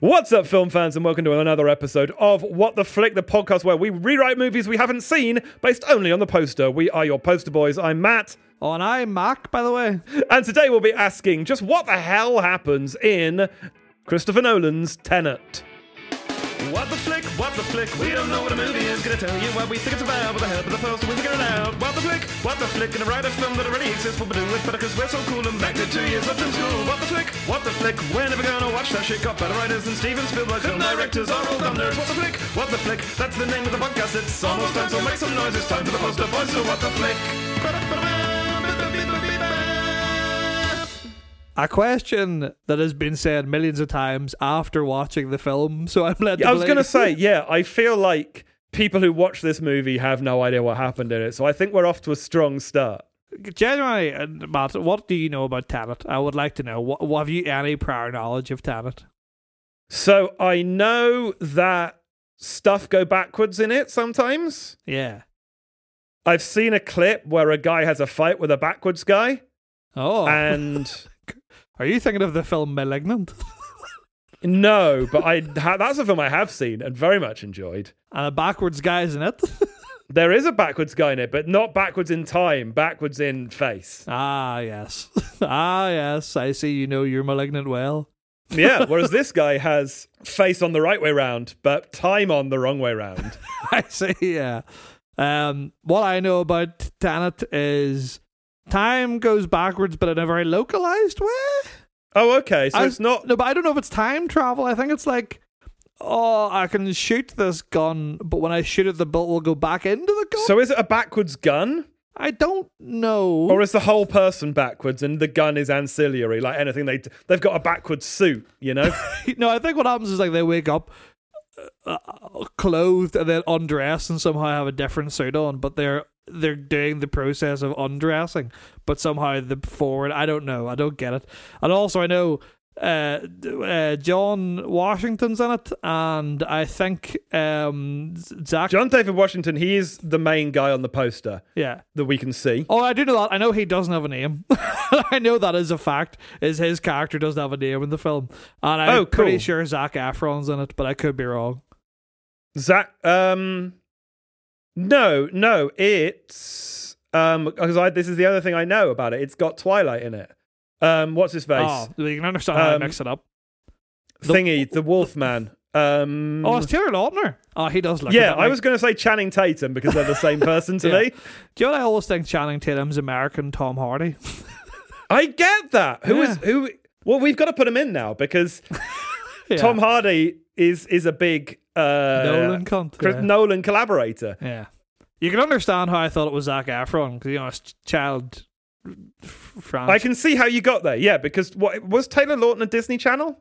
What's up, film fans, and welcome to another episode of What the Flick, the podcast where we rewrite movies we haven't seen based only on the poster. We are your poster boys. I'm Matt, Oh, and I'm Mack, by the way. and today we'll be asking just what the hell happens in Christopher Nolan's Tenet. What the flick, what the flick, we don't know what a movie is. Gonna tell you what we think it's about with the help of the poster, we figure it out. What the flick, what the flick, gonna write a film that already exists, but we do it better because we're so cool and back to two years up in school. What the flick, what the flick, we're never gonna watch that shit. Got better writers than Steven Spielberg, film directors are all dumb nerds. What the flick, what the flick, that's the name of the podcast. It's almost time, so make some noise. It's time for the poster boys, so what the flick. A question that has been said millions of times after watching the film, so I'm led to I was going to say, yeah, I feel like people who watch this movie have no idea what happened in it. So I think we're off to a strong start. Genuinely, uh, Matt, what do you know about Tenet? I would like to know. What, what have you any prior knowledge of Tenet? So I know that stuff go backwards in it sometimes. Yeah. I've seen a clip where a guy has a fight with a backwards guy, Oh, and are you thinking of the film *Malignant*? no, but I ha- that's a film I have seen and very much enjoyed. and a backwards guy is in it. There is a backwards guy in it, but not backwards in time, backwards in face. ah, yes. ah, yes. I see. You know you're *Malignant* well. Yeah, whereas this guy has face on the right way round, but time on the wrong way round. I see. Yeah. Um, what I know about Tenet is time goes backwards, but in a very localized way. Oh, okay. So I- it's not. No, but I don't know if it's time travel. I think it's like, oh, I can shoot this gun, but when I shoot it, the bullet will go back into the gun. So is it a backwards gun, I don't know. or is the whole person backwards and the gun is ancillary, like anything they they've got a backwards suit, you know? no, I think what happens is like they wake up uh, uh, clothed and then undress and somehow have a different suit on, but they're they're doing the process of undressing, but somehow the forward. I don't know. I don't get it. And also, I know uh, uh, John Washington's in it, and I think um, Zac. John David Washington, he is the main guy on the poster yeah. that we can see. Oh, I do know that. I know he doesn't have a name. I know that is a fact. Is his character doesn't have a name in the film, and I'm Oh, pretty sure Zac Efron's in it, but I could be wrong. Zac, um, no, no, it's um because I this is the other thing I know about it. It's got Twilight in it. Um, what's his face? Oh, you can understand how I Um, mix it up. the- Thingy, the Wolfman. Um, Oh, it's Taylor Lautner. Oh, he does look. yeah, I like- was going to say Channing Tatum because they're the same person to Yeah. me. Do you know what I always think Channing Tatum's American Tom Hardy? I get that. Who is Yeah. who? Well, we've got to put him in now because Yeah. Tom Hardy is is a big uh, Nolan cunt. Chris- yeah. Nolan collaborator. Yeah. You can understand how I thought it was Zac Efron because you know it's child France. I can see how you got there. Yeah, because what was Taylor Lautner a Disney Channel?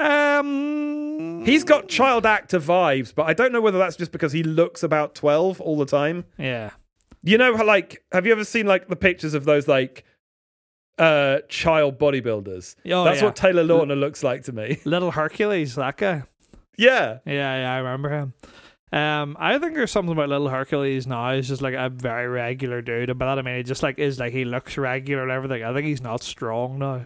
Um, He's got child actor vibes, but I don't know whether that's just because he looks about 12 all the time. yeah. You know like have you ever seen like the pictures of those like uh child bodybuilders? Oh, that's yeah. what Taylor Lautner looks like to me. Little Hercules, that guy. Yeah. Yeah, yeah, I remember him. Um, I think there's something about Little Hercules now. He's just like a very regular dude. And by that I mean he just like is like he looks regular and everything. I think he's not strong now.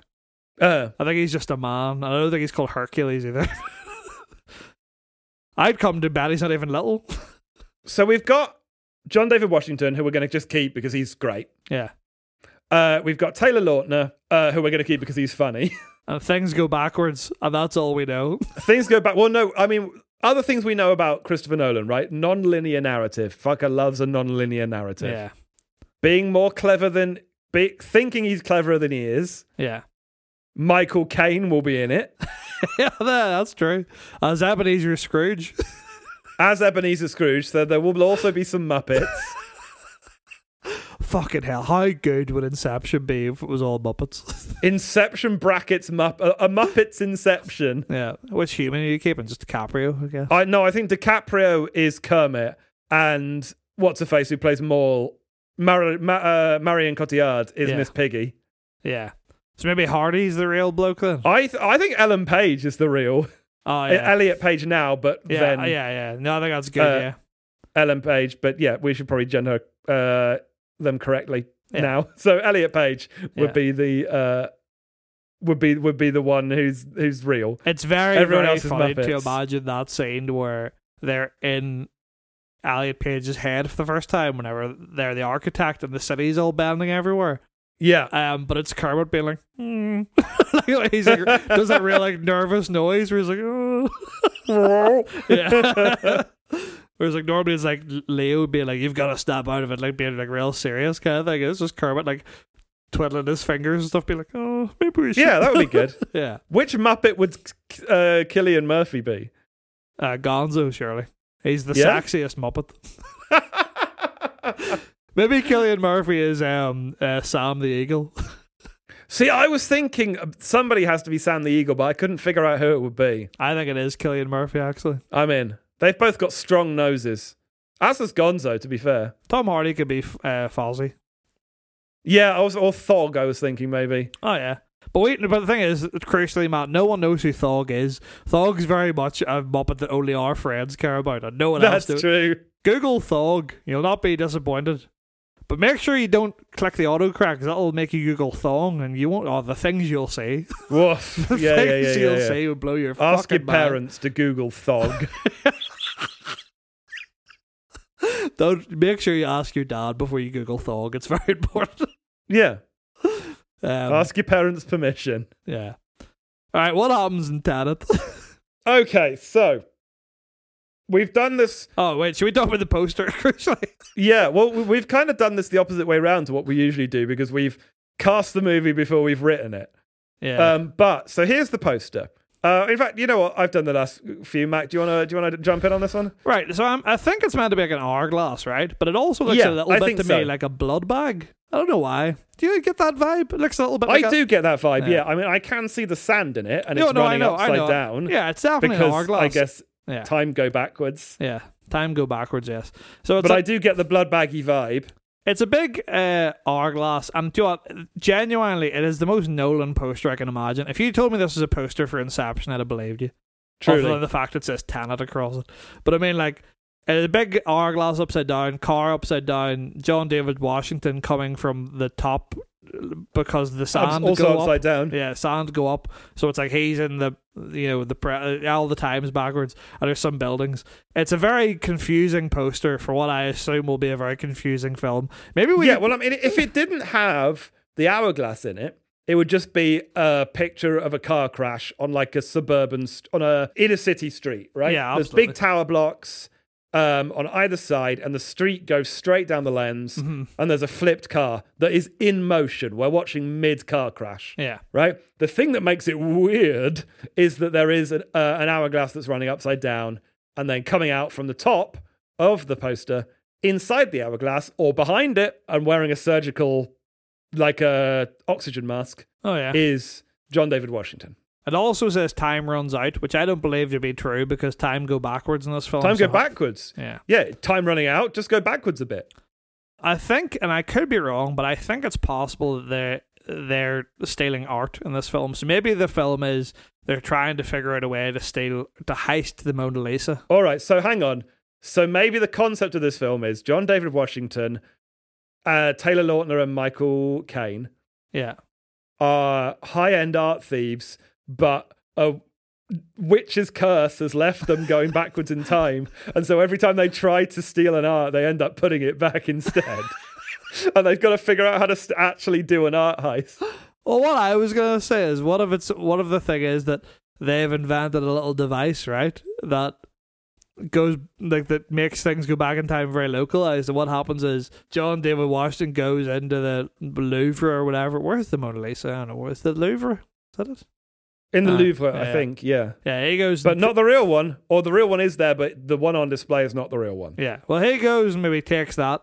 Uh, I think he's just a man. I don't think he's called Hercules either. I'd come to bet he's not even little. so we've got John David Washington, who we're going to just keep because he's great. Yeah. Uh, we've got Taylor Lautner, uh, who we're going to keep because he's funny. And things go backwards, and that's all we know. things go back. Well, no, I mean, other things we know about Christopher Nolan, right? Non-linear narrative. Fucker loves a non-linear narrative. yeah. Being more clever than, be, thinking he's cleverer than he is. Yeah. Michael Caine will be in it yeah, that's true. As Ebenezer Scrooge. as Ebenezer Scrooge. So there will also be some Muppets. Fucking hell, how good would Inception be if it was all Muppets? Inception brackets Mupp- a, a Muppets Inception. yeah. Which human are you keeping? Just DiCaprio, I guess. I no, I think DiCaprio is Kermit, and what's her face who plays Mal, Mar- Ma- uh, Marion Cotillard is Yeah. Miss Piggy. Yeah. So maybe Hardy's the real bloke then? I th- I think Ellen Page is the real Oh, yeah. Elliot Page now, but yeah, then yeah, yeah. No, I think that's good, Uh, yeah. Ellen Page. But yeah, we should probably gender uh, them correctly Yeah. now. So Elliot Page would Yeah. be the uh, would be would be the one who's who's real. It's very, Everyone very else is funny to imagine that scene where they're in Elliot Page's head for the first time whenever they're the architect and the city's all bending everywhere. Yeah. Um, but it's Kermit being like, hmm. like he's like does that real like nervous noise where he's like, oh. yeah. Whereas like normally it's like Leo being like, you've got to snap out of it, like being like real serious kind of thing. It's just Kermit like twiddling his fingers and stuff, being like, oh, maybe we should. Yeah, that would be good. yeah. Which Muppet would uh, Cillian Murphy be? Uh, Gonzo, surely. He's the Yeah? sexiest Muppet. Maybe Cillian Murphy is um uh, Sam the Eagle. See, I was thinking uh, somebody has to be Sam the Eagle, but I couldn't figure out who it would be. I think it is Cillian Murphy actually. I'm in. They've both got strong noses. As does Gonzo, to be fair. Tom Hardy could be uh, Fozzie. Yeah, I was or Thog. I was thinking maybe. Oh yeah. But wait, but the thing is, crucially, Matt, no one knows who Thog is. Thog's very much a Muppet that only our friends care about, and no one That's else does. true. Google Thog. You'll not be disappointed. But make sure you don't click the autocorrect, 'cause that'll make you Google Thong, and you won't. Oh, the things you'll see. Woof. The yeah, yeah, yeah, things yeah, you'll see will blow your Ask your fucking mind. parents to Google Thog. Don't make sure you ask your dad before you Google Thog. It's very important. yeah. Um, Ask your parents' permission. yeah. All right. What happens in Tenet? Okay, so we've done this. oh wait, should we talk about the poster? Crucially, Yeah, well, we- we've kind of done this the opposite way around to what we usually do because we've cast the movie before we've written it. yeah. Um, but so here's the poster. Uh, in fact, you know what? I've done the last few. Mack, do you want to do you want to jump in on this one? right. So I'm, I think it's meant to be like an hourglass, right? But it also looks Yeah, a little I bit to so. me like a blood bag. I don't know why. Do you get that vibe? It looks a little bit. I like a- do get that vibe. Yeah. Yeah. I mean, I can see the sand in it, and No, it's no, running know, upside down. Yeah, it's definitely an hourglass. I guess Yeah. time go backwards. Yeah. Time go backwards. Yes. So it's But I do get the blood baggy vibe. It's a big uh, hourglass, and do you know what? Genuinely, it is the most Nolan poster I can imagine. If you told me this was a poster for Inception, I'd have believed you. Other Truly. than the fact it says Tenet across it. But I mean, like, a big hourglass upside down, car upside down, John David Washington coming from the top because the sand also go upside up. down. Yeah, sand go up, so it's like he's in the you know the pre- uh, all the times backwards, and there's some buildings. It's a very confusing poster for what I assume will be a very confusing film. Maybe we yeah, well, I mean, if it didn't have the hourglass in it, it would just be a picture of a car crash on like a suburban, st- on a inner city street, right? Yeah, There's big tower blocks um, on either side, and the street goes straight down the lens, Mm-hmm. and there's a flipped car that is in motion. We're watching mid car crash. yeah. Right. The thing that makes it weird is that there is an, uh, an hourglass that's running upside down, and then coming out from the top of the poster inside the hourglass or behind it and wearing a surgical, like a oxygen mask, Oh yeah. is John David Washington. It also says time runs out, which I don't believe to be true because time go backwards in this film. Time so- go backwards. Yeah. Yeah, time running out. Just go backwards a bit. I think, and I could be wrong, but I think it's possible that they're they're stealing art in this film. So maybe the film is they're trying to figure out a way to steal to heist the Mona Lisa. All right, so hang on. So maybe the concept of this film is John David Washington, uh, Taylor Lautner, and Michael Caine Yeah. are high end art thieves, but a witch's curse has left them going backwards in time. And so every time they try to steal an art, they end up putting it back instead. and they've got to figure out how to st- actually do an art heist. Well, what I was gonna say is, one of it's what if the thing is that they've invented a little device, right? That goes like that makes things go back in time very localized. And what happens is John David Washington goes into the Louvre or whatever. Where's the Mona Lisa? I don't know. Where's the Louvre? Is that it? In the Ah, Louvre, yeah. I think, yeah. Yeah, he goes. But not the real one. Or the real one is there, but the one on display is not the real one. Yeah. Well, he goes and maybe takes that.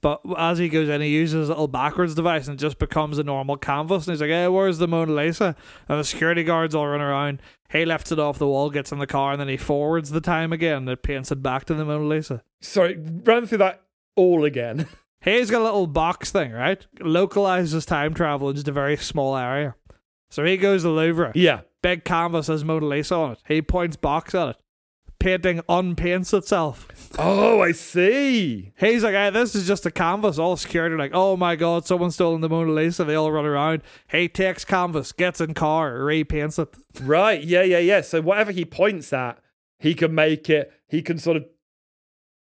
But as he goes in, he uses his little backwards device and just becomes a normal canvas. And he's like, hey, where's the Mona Lisa? And the security guards all run around. He lifts it off the wall, gets in the car, and then he forwards the time again and it paints it back to the Mona Lisa. Sorry, run through that all again. He's got a little box thing, right? Localizes time travel in just a very small area. So he goes to the Louvre. yeah. Big canvas has Mona Lisa on it. He points box at it. painting unpaints itself. Oh, I see. He's like, hey, this is just a canvas. All are like, oh my god, someone's stolen the Mona Lisa. They all run around. He takes canvas, gets in car, repaints it. Right. Yeah, yeah, yeah. So whatever he points at, he can make it, he can sort of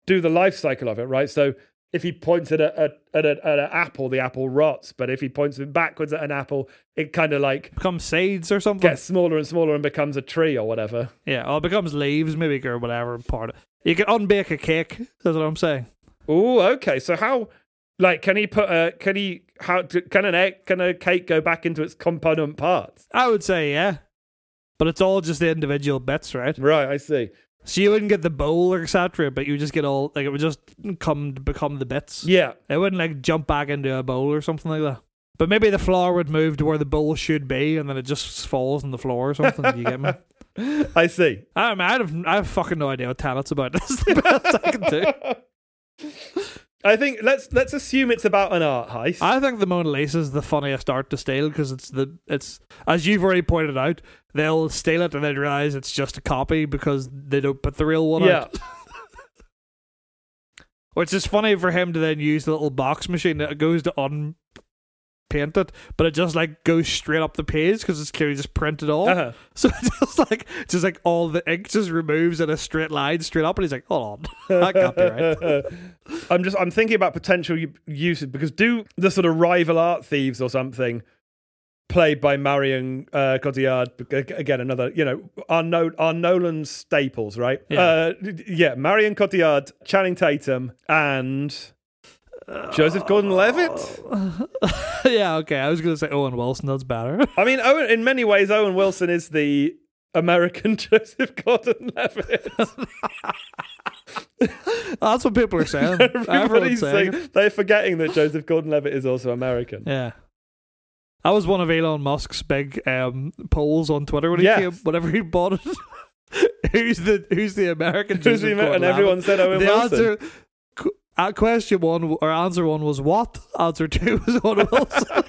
do the life cycle of it, right? So if he points at a, at, at, a, at an apple, the apple rots. But if he points it backwards at an apple, it kind of like Becomes seeds or something. gets smaller and smaller and becomes a tree or whatever. Yeah, or it becomes leaves, maybe, or whatever part of You can unbake a cake. That's what I'm saying. Oh, okay. So how, like, can he put a, can he, how, can an egg, can a cake go back into its component parts? I would say, yeah. But it's all just the individual bits, right? Right, I see. So you wouldn't get the bowl, or etc., but you just get all like it would just come to become the bits. Yeah. It wouldn't like jump back into a bowl or something like that. But maybe the floor would move to where the bowl should be, and then it just falls on the floor or something. you get me? I see. I, mean, I have I have fucking no idea what Tenet's about. That's the best I can do. I think let's let's assume it's about an art heist. I think the Mona Lisa is the funniest art to steal because it's the it's as you've already pointed out, they'll steal it and then realize it's just a copy because they don't put the real one yeah. out. Which is funny for him to then use the little box machine that goes to unpaint it, but it just like goes straight up the page because it's clearly just printed off. Uh-huh. So it just like just like all the ink just removes in a straight line straight up, and he's like, "Hold on, that can't be right." I'm just I'm thinking about potential uses because do the sort of rival art thieves or something played by Marion uh, Cotillard again another you know our no our Nolan staples right Yeah. uh, yeah Marion Cotillard Channing Tatum and Joseph Gordon-Levitt yeah, okay. I was gonna say Owen Wilson. That's better. I mean Owen in many ways Owen Wilson is the American Joseph Gordon-Levitt That's what people are saying. Everybody's saying. saying they're forgetting that Joseph Gordon-Levitt is also American Yeah. That was one of Elon Musk's big um, polls on Twitter when he Yes. came, whenever he bought it. who's the Who's the American? Who's the Joseph Amer- and Gordon-Levitt? everyone said Owen the Wilson answer. At question one or answer one was what? Answer two was Owen Wilson.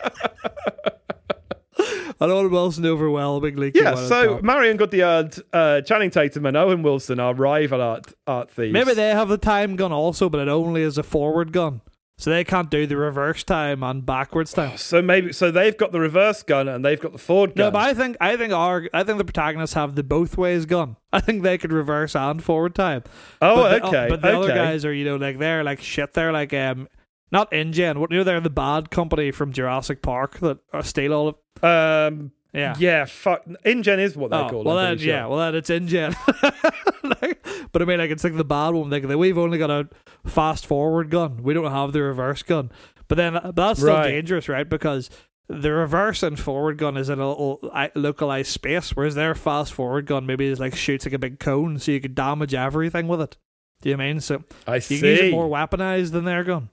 and Owen Wilson overwhelmingly. Yeah, so. Marion Cotillard, uh, Channing Tatum, and Owen Wilson are rival art art thieves. maybe they have the time gun also, but it only is a forward gun, so they can't do the reverse time and backwards time. So maybe so they've got the reverse gun and they've got the forward gun. No, but I think I think our I think the protagonists have the both ways gun. I think they could reverse and forward time. oh, but the, okay. But the okay. other guys are you know like they're like shit. They're like um not InGen. What you know they're the bad company from Jurassic Park that uh, steal all of um, yeah. yeah, fuck. InGen is what they Oh, call well it. then, pretty yeah, well then it's InGen. But I mean, like it's like the bad one. Like we've only got a fast forward gun. We don't have the reverse gun. But then but that's still Right. dangerous, right? Because the reverse and forward gun is in a little localized space, whereas their fast forward gun maybe is like shoots like a big cone, so you could damage everything with it. Do you mean so? I You see. can use it more weaponized than their gun.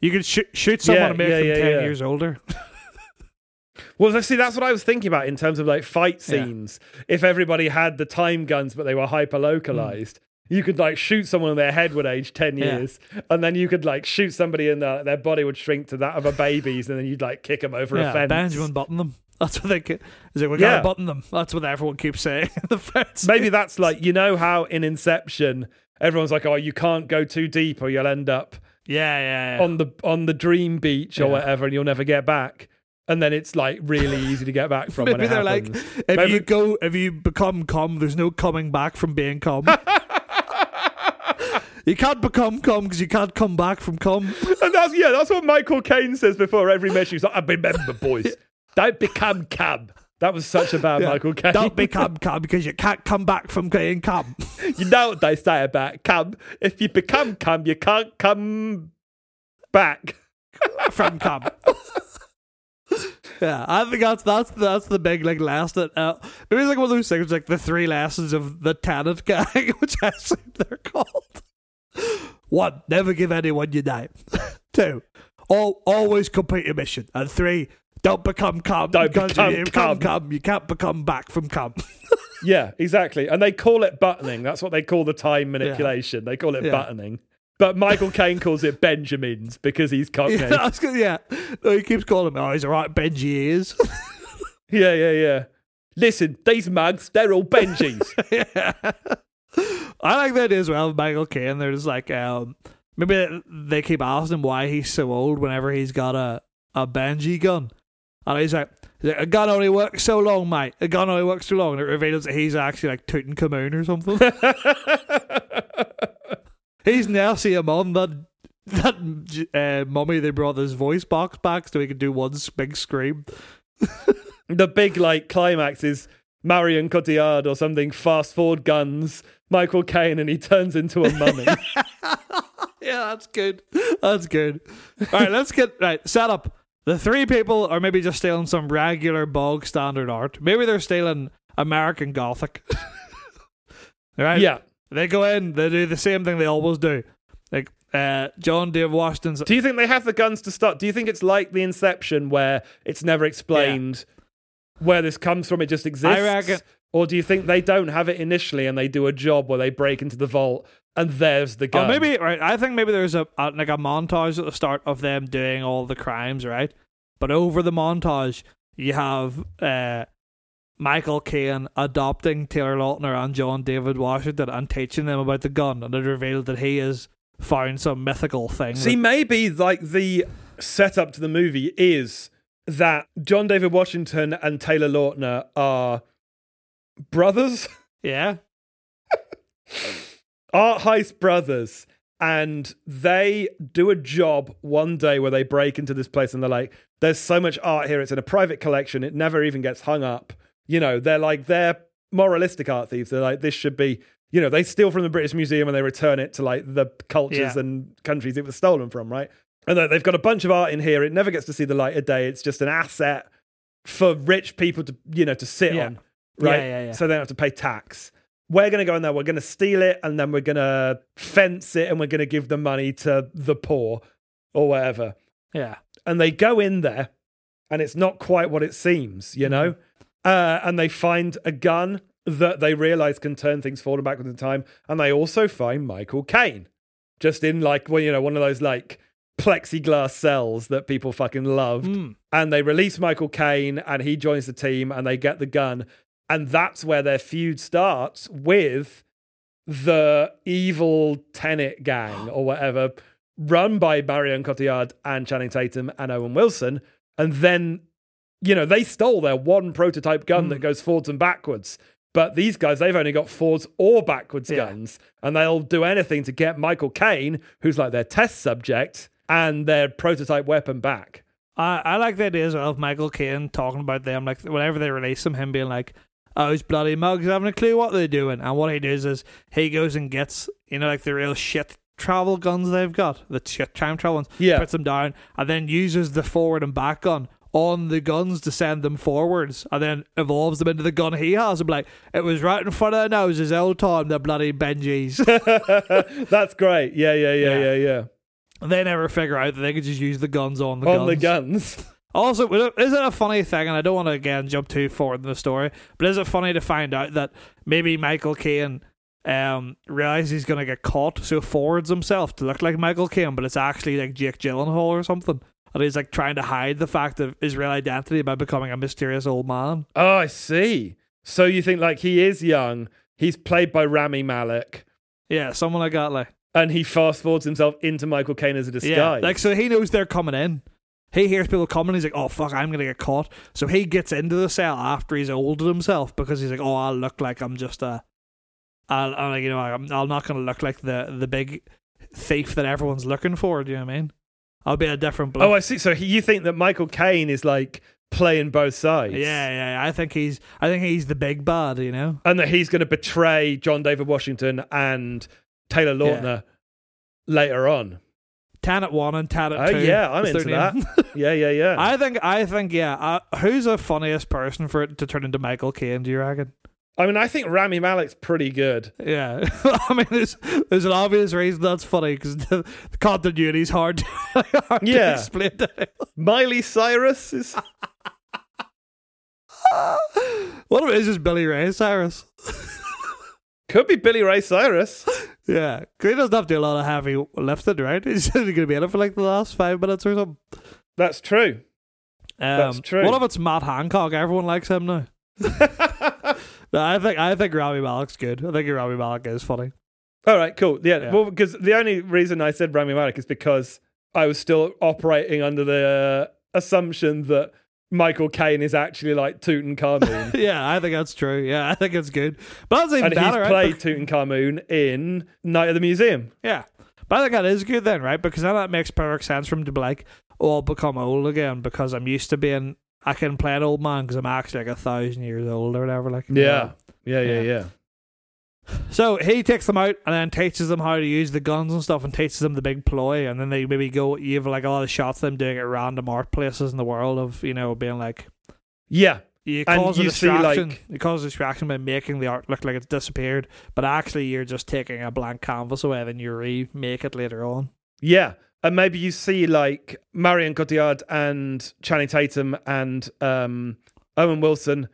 You could shoot shoot someone Yeah, and make yeah, them yeah, ten years older. Well, see, that's what I was thinking about in terms of like fight Yeah. scenes. If everybody had the time guns, but they were hyper localized, mm. you could like shoot someone and their head would age 10 Yeah. years. And then you could like shoot somebody in their, uh, their body would shrink to that of a baby's. And then you'd like kick them over a yeah, fence. Benjamin button them. That's what they. ke- Is like we Yeah. gotta button them. That's what everyone keeps saying. the fence. Maybe that's like, you know, how in Inception, everyone's like, oh, you can't go too deep or you'll end up Yeah, yeah, yeah. on the on the dream beach or Yeah. whatever and you'll never get back. And then it's like really easy to get back from Maybe they're happens. like, if Maybe- you go, if you become calm, there's no coming back from being calm. you can't become cum because you can't come back from cum. And that's yeah, that's what Michael Caine says before every mission. He's like, I remember, boys, don't become cab. That was such a bad Yeah. Michael Caine. Don't become cum because you can't come back from being cum. you know what they say about cum? If you become cum, you can't come back. from cum. Yeah, I think that's that's that's the big like last that uh, maybe it's like one of those things like the three lessons of the Tenet gang, which I assume they're called. One, never give anyone your name. Two, all, always complete your mission. And three, don't become cum. Don't become you cum. cum, you can't become back from cum. Yeah, exactly. And they call it buttoning. That's what they call the time manipulation. They call it Yeah. buttoning. But Michael Caine calls it Benjamins because he's cockney. yeah, was gonna- yeah. No, he keeps calling me. Oh, he's all right. Benji is. yeah, yeah, yeah. Listen, these mugs, they're all Benjis. I like that as well. Michael Caine. They're just like, um, maybe they keep asking him why he's so old whenever he's got a a Benji gun, and he's like, he's like, a gun only works so long, mate. A gun only works so long. And it reveals that he's actually like Tutankhamun or something. He's Nesyamun, that that uh, mummy they brought his voice box back so he could do one big scream. the big like climax is Marion Cotillard or something. Fast forward guns, Michael Caine, and he turns into a mummy. yeah, that's good. That's good. All right, let's get right set up. The three people are maybe just stealing some regular bog standard art. Maybe they're stealing American Gothic. right? yeah. They go in, they do the same thing they always do. Like uh, John Dave Washington's Do you think they have the guns to start? Do you think it's like the Inception where it's never explained where this comes from? It just exists. I reckon- Or do you think they don't have it initially and they do a job where they break into the vault and there's the Oh, gun? maybe right. I think maybe there's a, a like a montage at the start of them doing all the crimes, right? But over the montage, you have uh, Michael Caine adopting Taylor Lautner and John David Washington and teaching them about the gun, and it revealed that he has found some mythical thing. See, maybe like the setup to the movie is that John David Washington and Taylor Lautner are brothers, yeah, art heist brothers, and they do a job one day where they break into this place and they're like, "There's so much art here. It's in a private collection. It never even gets hung up." You know, they're like they're moralistic art thieves. They're like, "This should be." You know, they steal from the British Museum and they return it to like the cultures Yeah. and countries it was stolen from, right? And they- they've got a bunch of art in here. It never gets to see the light of day. It's just an asset for rich people to, you know, to sit Yeah. on, right? Yeah, yeah, yeah. So they don't have to pay tax. We're going to go in there. We're going to steal it, and then we're going to fence it, and we're going to give the money to the poor or whatever. yeah, And they go in there, and it's not quite what it seems, you mm-hmm. know. Uh, and they find a gun that they realize can turn things forward and backwards in time, and they also find Michael Caine, just in like well, you know, one of those like plexiglass cells that people fucking loved. Mm. and they release Michael Caine and he joins the team and they get the gun. And that's where their feud starts with the evil Tenet gang or whatever run by Marion Cotillard and Channing Tatum and Owen Wilson. And then you know they stole their one prototype gun that hmm. goes forwards and backwards but these guys they've only got forwards or backwards Yeah. guns and they'll do anything to get Michael Caine who's like their test subject and their prototype weapon back I, I like the idea as well of Michael Caine talking about them, like whenever they release him, him being like, "Oh, those bloody mugs haven't a clue what they're doing." And what he does is he goes and gets, you know, like the real shit travel guns they've got, the shit time travel ones, Yeah. puts them down, and then uses the forward and back gun on the guns to send them forwards, and then evolves them into the gun he has. I'm like, it was right in front of their noses all time, the bloody Benjis. That's great. Yeah, yeah, yeah, Yeah. yeah, yeah. they never figure out that they could just use the guns on the On guns. the guns. Also, is it a funny thing? And I don't want to again jump too forward in the story, but is it funny to find out that maybe Michael Caine um realizes he's gonna get caught, so forwards himself to look like Michael Caine, but it's actually like Jake Gyllenhaal or something, and he's like trying to hide the fact of his real identity by becoming a mysterious old man. Oh, I see. So you think like he is young, he's played by Rami Malek, Yeah, someone like that, like and he fast forwards himself into Michael Caine as a disguise. yeah, like so he knows they're coming in. He hears people coming. He's like, "Oh fuck, I'm gonna get caught." So he gets into the cell after he's olded himself because he's like, "Oh, I'll look like I'm just a, I'll, I'll you know, I'm, I'm not gonna look like the the big thief that everyone's looking for." Do you know what I mean? I'll be a different. Bloke. Oh, I see. So he, you think that Michael Caine is like playing both sides? yeah, yeah, yeah. I think he's, I think he's the big bad. You know? And that he's going to betray John David Washington and Taylor Lautner later on. Tenet one and Tenet Oh, two. yeah, I'm into that. Yeah, yeah, yeah. I think, I think, yeah. Uh, who's the funniest person for it to turn into Michael Caine? Do you reckon? I mean, I think Rami Malek's pretty good. Yeah, I mean, there's there's an obvious reason that's funny because the, the continuity is hard, to, hard Yeah. to explain. To. Miley Cyrus is. What if it is just Billy Ray Cyrus? Could be Billy Ray Cyrus. Yeah, he doesn't have to do a lot of heavy lifting, right? He's only going to be in it for like the last five minutes or something. That's true. Um, That's true. What if it's Matt Hancock? Everyone likes him now. No, I think I think Rami Malek's good. I think Rami Malek is funny. All right, cool. Yeah, Yeah. well, because the only reason I said Rami Malek is because I was still operating under the uh, assumption that Michael Caine is actually like Tutankhamun. yeah, I think that's true. Yeah, I think it's good. But that's even and he's played right? Tutankhamun in Night of the Museum. Yeah. But I think that is good then, right? Because then that makes perfect sense for him to be like, oh, I'll become old again because I'm used to being, I can play an old man because I'm actually like a thousand years old or whatever. Like, Yeah, yeah, yeah, Yeah. yeah. So he takes them out and then teaches them how to use the guns and stuff and teaches them the big ploy. And then they maybe go, you have like a lot of shots of them doing it at random art places in the world of, you know, being like, Yeah, you And cause a you see, distraction. like- you cause a distraction by making the art look like it's disappeared, but actually you're just taking a blank canvas away, then you remake it later on. yeah. And maybe you see like Marion Cotillard and Channing Tatum and um, Owen Wilson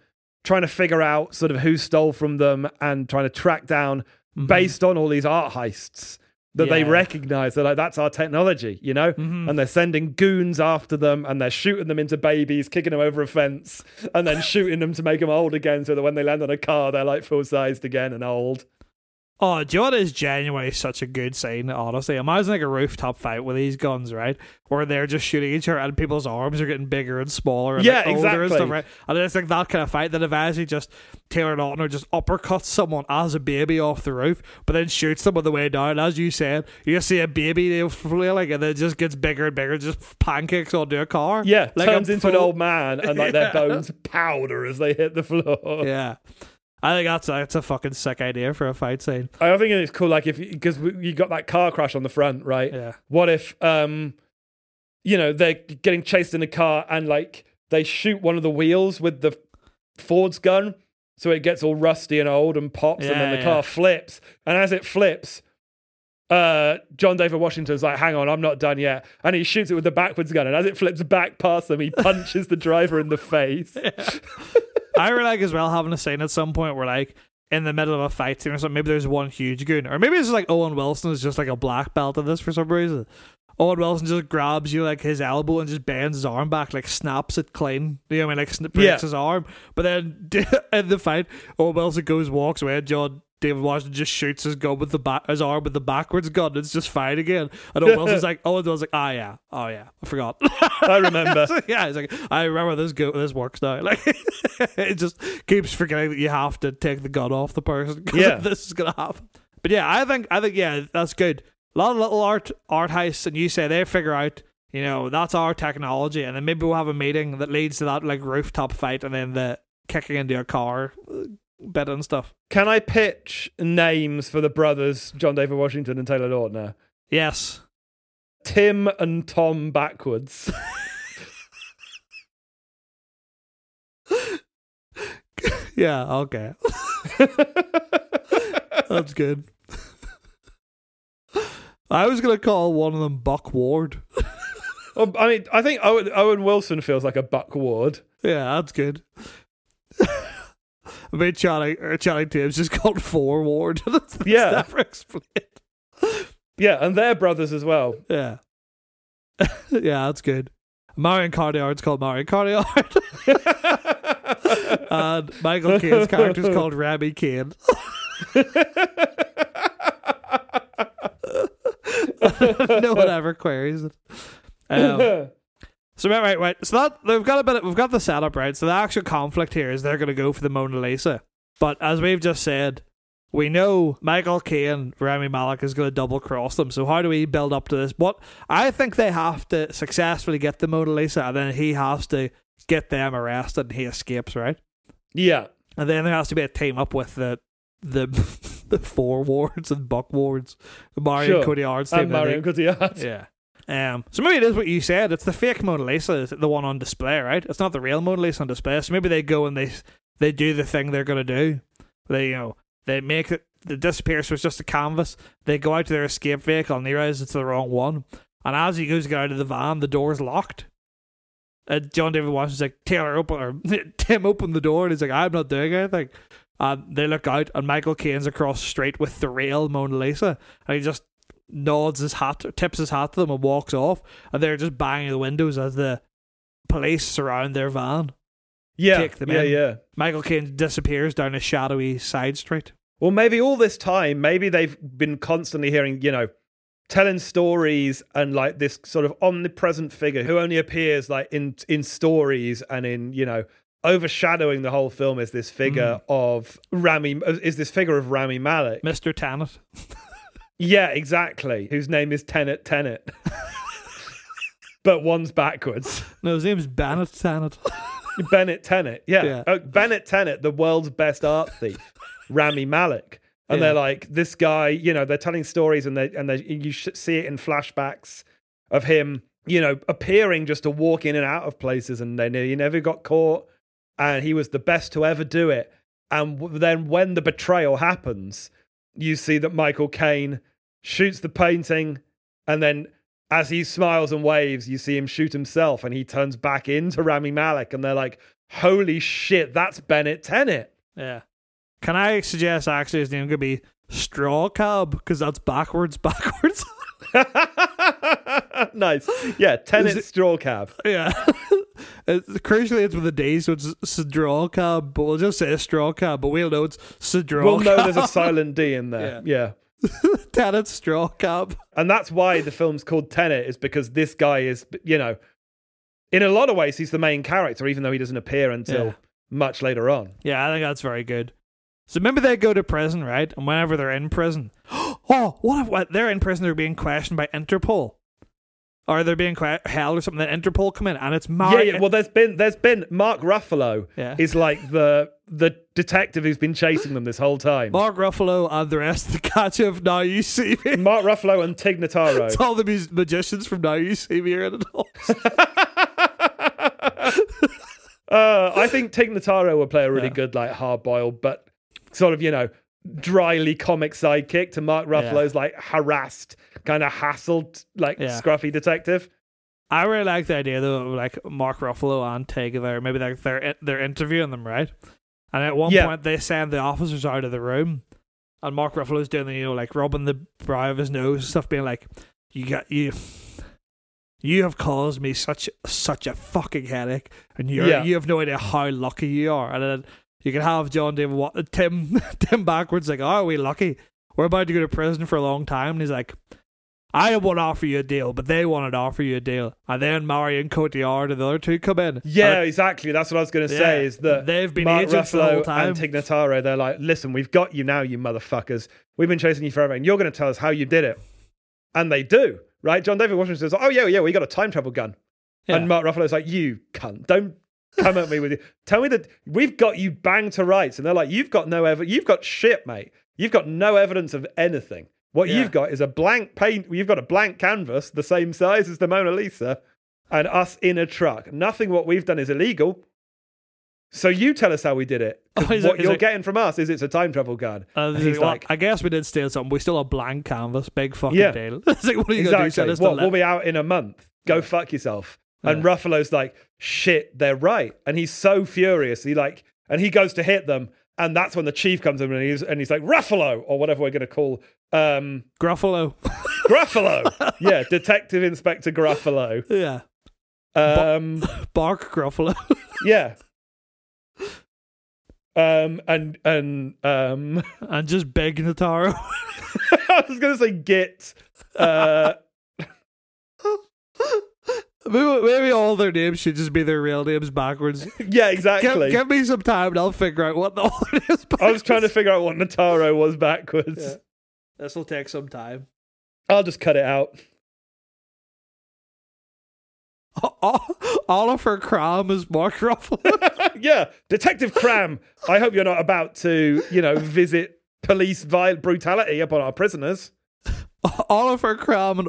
trying to figure out sort of who stole from them and trying to track down Mhm. based on all these art heists that they recognize. They're like, that's our technology, you know? Mhm. And they're sending goons after them and they're shooting them into babies, kicking them over a fence, and then shooting them to make them old again so that when they land on a car, they're like full sized again and old. Oh, do you know what is genuinely such a good scene, honestly? Imagine like a rooftop fight with these guns, right? Where they're just shooting each other and people's arms are getting bigger and smaller and Yeah, like, older and exactly. stuff, right? And it's like that kind of fight that eventually just Taylor Lautner just uppercuts someone as a baby off the roof, but then shoots them on the way down. As you said, you just see a baby know, flailing and then it just gets bigger and bigger, just pancakes onto a car. Yeah, Like turns into an old man and like their bones powder as they hit the floor. Yeah. I think that's that's a fucking sick idea for a fight scene. I think it's cool, like if because you got that car crash on the front, right? Yeah. What if, um, you know, they're getting chased in a car and like they shoot one of the wheels with the Ford's gun, so it gets all rusty and old and pops, and then Yeah, the car flips, and as it flips. Uh, John David Washington's like, hang on, I'm not done yet. And he shoots it with the backwards gun. And as it flips back past them, he punches the driver in the face. I really like as well having a scene at some point where like in the middle of a fight scene or something, maybe there's one huge goon. Or maybe it's like Owen Wilson is just like a black belt in this for some reason. Owen Wilson just grabs you like his elbow and just bends his arm back, like snaps it clean. You know what I mean? Like breaks Yeah. his arm. But then in the fight, Owen Wilson goes, walks away, and John David Washington just shoots his gun with the back his arm with the backwards gun. It's just fine again. And Owen Wilson's like, Owen Wilson's like, ah yeah, oh yeah, I forgot. I remember. yeah, he's like, I remember this go this works now. Like, it just keeps forgetting that you have to take the gun off the person. Yeah. this is gonna happen. But yeah, I think I think yeah, that's good. A lot of little art art heists, and you say they figure out, you know, that's our technology, and then maybe we'll have a meeting that leads to that like rooftop fight, and then the kicking into a car bit and stuff. Can I pitch names for the brothers, John David Washington and Taylor Lautner? Yes. Tim and Tom backwards. Yeah. Okay. That's good. I was gonna call one of them Buck Ward. I mean, I think Owen, Owen Wilson feels like a Buck Ward. Yeah, that's good. I mean, Channing, or Channing Tatum's just called Four Ward. that's, that's Yeah. never explained. Yeah, and they're brothers as well. Yeah. yeah, that's good. Marion Cotillard's called Marion Cotillard. and Michael Caine's character's called Remy Kane. no one ever queries it. Um, so right, right, right. So that we've got a bit. Of, we've got the setup right. So the actual conflict here is they're going to go for the Mona Lisa, but as we've just said, we know Michael Caine, Rami Malek is going to double cross them. So how do we build up to this? What I think they have to successfully get the Mona Lisa, and then he has to get them arrested, and he escapes, right? yeah. And then there has to be a team up with the the the four wards and Buck wards, Marion Sure. Cotillard's team. And Marion think. Cotillard. Yeah. Um, so maybe it is what you said. It's the fake Mona Lisa, is the one on display, right? It's not the real Mona Lisa on display. So maybe they go and they they do the thing they're gonna do. They you know they make it. It disappears. So it's just a canvas. They go out to their escape vehicle and they realize it's the wrong one. And as he goes to get out of the van, the door's locked. And John David Washington's like, Taylor, open or Tim, open the door. And he's like, I'm not doing anything. And they look out, and Michael Caine's across the street with the real Mona Lisa. And he just nods his hat, tips his hat to them, and walks off. And they're just banging the windows as the police surround their van. yeah, take them yeah, in. yeah. Michael Caine disappears down a shadowy side street. Well, maybe all this time, maybe they've been constantly hearing, you know, telling stories and like this sort of omnipresent figure who only appears like in in stories and in you know overshadowing the whole film is this figure mm. of Rami is this figure of Rami Malek, Mr. Tannet. Yeah, exactly. Whose name is Tenet Tenet. but one's backwards. No, his name's Bennett Tannet. Bennett Tenet. Yeah. Yeah. Oh, Bennett Tenet, the world's best art thief, Rami Malek. And Yeah. they're like, this guy, you know, they're telling stories and they and they you see it in flashbacks of him, you know, appearing just to walk in and out of places and then he never got caught and he was the best to ever do it. And w- then when the betrayal happens, you see that Michael Caine shoots the painting and then as he smiles and waves, you see him shoot himself and he turns back into Rami Malek and they're like, holy shit, that's Bennett Tenet. Yeah. Can I suggest actually his name could be Straw Cab because that's backwards, backwards. nice. Yeah, Tenet it- straw cab. yeah. It's, crucially, it's with a D, so it's Straw Cab, but we'll just say Straw Cab, but we'll know it's Straw We'll know there's a silent D in there. Yeah. Tenet Straw Cab. And that's why the film's called Tenet, is because this guy is, you know, in a lot of ways, he's the main character, even though he doesn't appear until Yeah. much later on. Yeah, I think that's very good. So remember they go to prison, right? And whenever they're in prison, oh, what if what, they're in prison? They're being questioned by Interpol, or they're being held or something. Then Interpol come in, and it's Yeah, Mario. yeah. Well, there's been there's been Mark Ruffalo Yeah. is like the the detective who's been chasing them this whole time. Mark Ruffalo and the rest of the catch of Now You See Me. Mark Ruffalo and Tig Notaro. It's all the magicians from Now You See Me are in it all. Uh, I think Tig Notaro would play a really Yeah. good, like hard boiled, but sort of you know dryly comic sidekick to Mark Ruffalo's like harassed, kind of hassled, like Yeah. scruffy detective. I really like the idea though, of like Mark Ruffalo and Tig there. Maybe like they're they're interviewing them, right? And at one Yeah. point they send the officers out of the room, and Mark Ruffalo's doing the you know like rubbing the brow of his nose and stuff, being like, "You got you." You have caused me such such a fucking headache, and you Yeah. you have no idea how lucky you are. And then you can have John David Wa- uh, Tim Tim backwards like, "Oh, are we lucky? We're about to go to prison for a long time." And he's like, I want to offer you a deal, but they wanted to offer you a deal. And then Marion Cotillard and the other two come in. Yeah, And exactly. That's what I was going to Yeah. say. Is that They've been Mark agents the whole Ruffalo time. and Tig Notaro, They're like, listen, we've got you now, you motherfuckers. We've been chasing you forever, and you're going to tell us how you did it. And they do, right? John David Washington says, "Oh yeah, yeah, we got a time travel gun." Yeah. And Mark Ruffalo's like, "You cunt! Don't come at me with you. Tell me that we've got you banged to rights." And they're like, "You've got no evidence. You've got shit, mate. You've got no evidence of anything. What Yeah. you've got is a blank paint. You've got a blank canvas, the same size as the Mona Lisa, and us in a truck. Nothing. What we've done is illegal." So you tell us how we did it. Oh, what it- you're it- getting from us is it's a time travel gun. Uh, And he's he's like, I guess we did steal something. We still have blank canvas. Big fucking Yeah. deal. it's like, what are you going to do? Send us What, to we'll be out in a month. Go fuck yourself. And Yeah. Ruffalo's like, shit, they're right. And he's so furious. He like, and he goes to hit them. And that's when the chief comes in and he's, and he's like, Ruffalo, or whatever we're going to call um, Gruffalo. Gruffalo. yeah, Detective Inspector Gruffalo. yeah. Um, Bark Gruffalo. yeah. Um, and, and, um, and just Big Nataro. I was going to say Git. Uh, maybe, maybe all their names should just be their real names backwards. yeah, exactly. give me some time and I'll figure out what the all their names backwards. I was trying to figure out what Nataro was backwards. Yeah. This will take some time. I'll just cut it out. Oliver Cram is Mark Ruffalo. yeah, Detective Cram. I hope you're not about to, you know, visit police violent brutality upon our prisoners. Oliver Cram and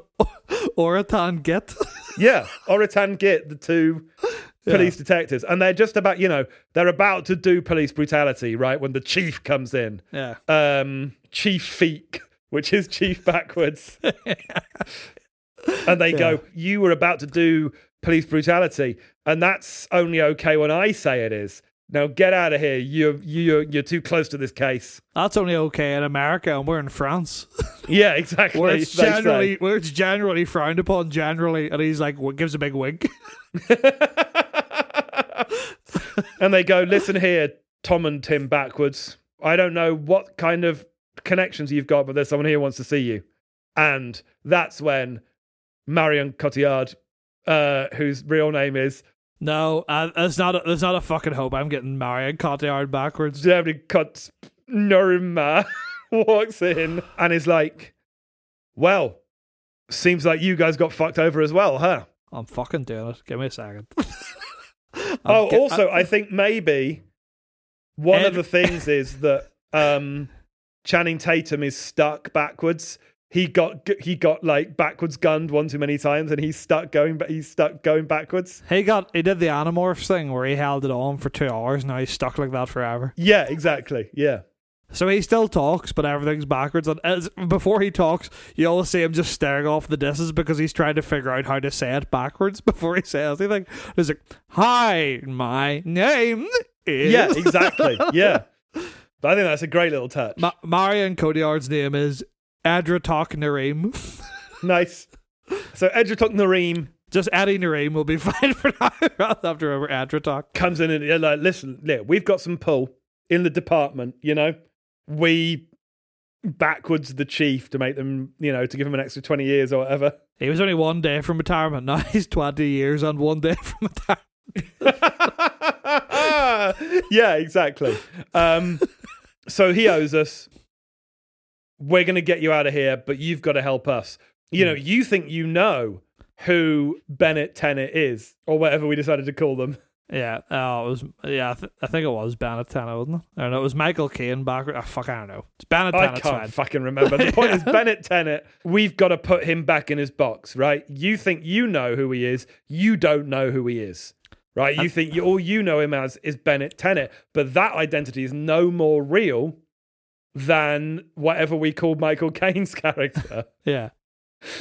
Oratan Get. Yeah, Oritan Get, the two police detectives, and they're just about, you know, they're about to do police brutality, right? When the chief comes in, Yeah. um, Chief Feek, which is Chief backwards, and they go, "You were about to do police brutality, and that's only okay when I say it is." Now get out of here. You're you're you're too close to this case. That's only okay in America and we're in France. Yeah, exactly. Where it's they say. generally where it's generally frowned upon generally and he's like gives a big wink. and they go, "Listen here, Tom and Tim backwards. I don't know what kind of connections you've got, but there's someone here who wants to see you." And that's when Marion Cotillard, uh, whose real name is No, uh, there's not. A, there's not a fucking hope. I'm getting Marion Cotillard backwards. Jeremy Cut Norma walks in and is like, "Well, seems like you guys got fucked over as well, huh?" I'm fucking doing it. Give me a second. Oh, get- also, I- I think maybe one of the things is that um, Channing Tatum is stuck backwards. He got he got like backwards gunned one too many times, and he's stuck going. But he's stuck going backwards. he got. He did the Animorphs thing where he held it on for two hours. Now he's stuck like that forever. Yeah, exactly. Yeah, So he still talks, but everything's backwards. And as, before he talks, you always see him just staring off the distance because he's trying to figure out how to say it backwards before he says anything. He's like, "Hi, my name is." yeah, exactly. yeah, but I think that's a great little touch. Ma- Marion Cotillard's name is Adratok Nareem. nice. So Edgertok Nareem Just Eddie Nareem will be fine for now. I'll have to remember Adratok. comes in and they're like, listen, look, we've got some pull in the department, you know. We backwards the chief to make them, you know, to give him an extra 20 years or whatever. He was only one day from retirement. Now he's 20 years and one day from retirement. yeah, exactly. Um, so he owes us. We're going to get you out of here, but you've got to help us. You know, hmm. you think you know who Bennett Tennant is, or whatever we decided to call them. Yeah, oh, it was. Yeah, I, th- I think it was Bennett Banatana, wasn't it? I don't know. It was Michael Caine back. Oh, fuck, I don't know. It's Bennett Banatana. I can't fucking remember. The point is, Bennett Tennant, we've got to put him back in his box, right? You think you know who he is. You don't know who he is, right? You think you, all you know him as is Bennett Tennant, but that identity is no more real than whatever we called Michael Caine's character. Yeah,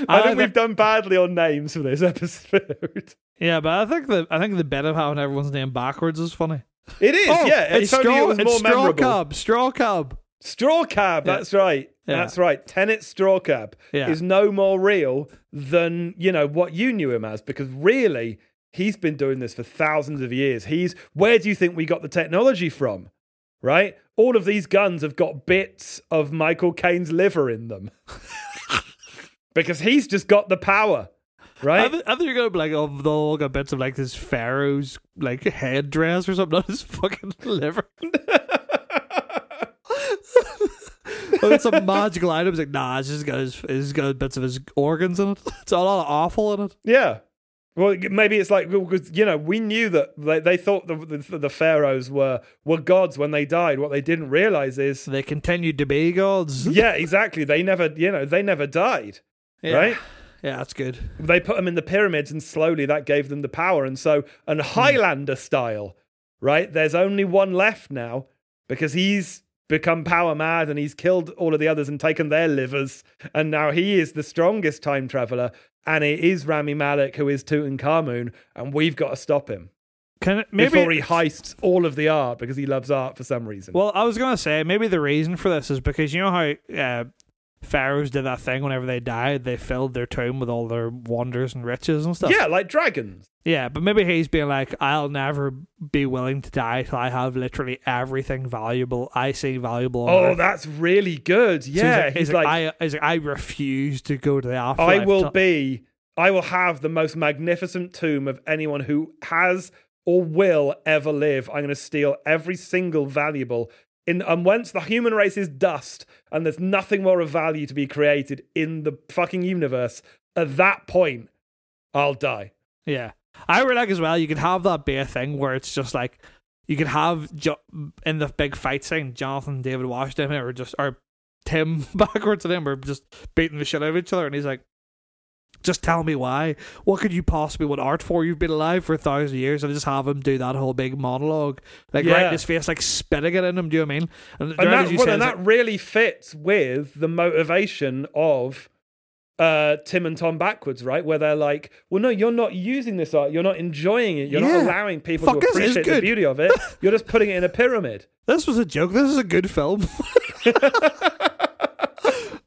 I I think thi- we've done badly on names for this episode. yeah, but I think the I think the bit of having everyone's name backwards is funny. It is, oh, yeah. it's It's straw, it it's straw memorable. cab, straw cab. Straw cab, Yeah. that's right. Yeah. That's right. Tenet straw cab Yeah. is no more real than, you know, what you knew him as because really he's been doing this for thousands of years. He's where do you think we got the technology from? Right? All of these guns have got bits of Michael Caine's liver in them. because he's just got the power. I, Right? I think you're gonna be like, oh, they'll all got bits of like this pharaoh's like headdress or something on his fucking liver. oh, it's a magical items. Like, nah, it's just got his, it's got bits of his organs in it. It's a lot of awful in it. Yeah. Well, maybe it's like because you know we knew that they, they thought the, the the pharaohs were were gods when they died. What they didn't realize is They continued to be gods. yeah, exactly. They never, you know, they never died, Yeah. right? Yeah, that's good. They put them in the pyramids, and slowly that gave them the power. And so, and hmm. Highlander style, right? There's only one left now because he's become power mad and he's killed all of the others and taken their livers, and now he is the strongest time traveler. And it is Rami Malek who is Tutankhamun, and we've got to stop him Can it, maybe before he heists all of the art because he loves art for some reason. Well, I was gonna say maybe the reason for this is because you know how uh, pharaohs did that thing whenever they died, they filled their tomb with all their wonders and riches and stuff. yeah, like dragons. yeah. But maybe he's being like, I'll never be willing to die till I have literally everything valuable I see valuable. Oh, Earth. that's really good. So Yeah, he's like, he's like, I, he's like, I refuse to go to the afterlife. I will be, I will have the most magnificent tomb of anyone who has or will ever live. I'm going to steal every single valuable. In, and once the human race is dust and there's nothing more of value to be created in the fucking universe, at that point, I'll die. Yeah, I would like as well. You could have that be a thing where it's just like you could have jo- in the big fight scene, Jonathan David Washington or just or Tim backwards to them or just beating the shit out of each other, and he's like, "Just tell me why. What could you possibly want art for? You've been alive for a thousand years, and just have him do that whole big monologue, like right Yeah. in his face, like spitting it in him. Do you know what I mean? And, And that, well, said, and that really fits with the motivation of uh, Tim and Tom backwards, right? Where they're like, well, no, you're not using this art. You're not enjoying it. You're Yeah. not allowing people Fuck, to appreciate the beauty of it. You're just putting it in a pyramid. This was a joke. This is a good film.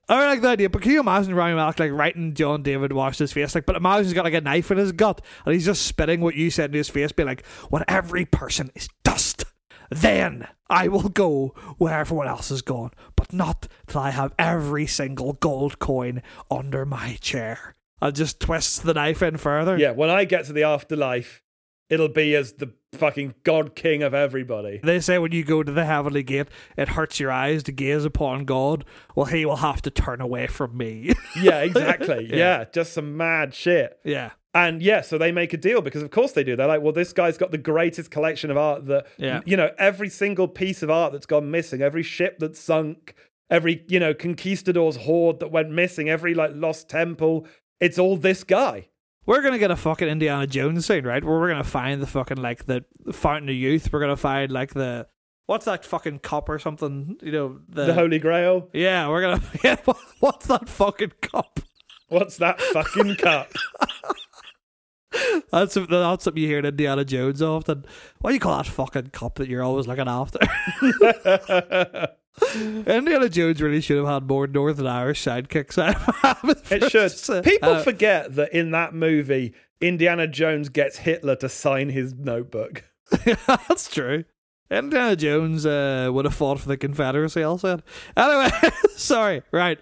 I like the idea, but can you imagine Rami Malek like writing John David Washington's face? Like, but imagine he's got like a knife in his gut and he's just spitting what you said in his face, being like, "What every person is dust. Then I will go where everyone else is gone, but not till I have every single gold coin under my chair. And just twists the knife in further. Yeah, when I get to the afterlife, it'll be as the fucking God King of everybody. They say when you go to the heavenly gate, it hurts your eyes to gaze upon God. Well, he will have to turn away from me. Yeah, exactly. Yeah. yeah. just some mad shit. yeah. And yeah, so they make a deal because of course they do. They're like, well, this guy's got the greatest collection of art that, Yeah. you know, every single piece of art that's gone missing, every ship that's sunk, every, you know, conquistador's hoard that went missing, every like lost temple, it's all this guy. We're gonna get a fucking Indiana Jones scene, right? Where we're gonna find the fucking like the Fountain of Youth. We're gonna find like the what's that fucking cup or something? You know the, The Holy Grail. yeah. We're gonna yeah. what- What's that fucking cup? What's that fucking cup? That's something- that's something you hear in Indiana Jones often. What do you call that fucking cop that you're always looking after? Indiana Jones really should have had more Northern Irish sidekicks. It should. People Uh, forget that in that movie, Indiana Jones gets Hitler to sign his notebook. That's true. Indiana Jones uh, would have fought for the Confederacy. I'll say. Anyway, sorry. Right.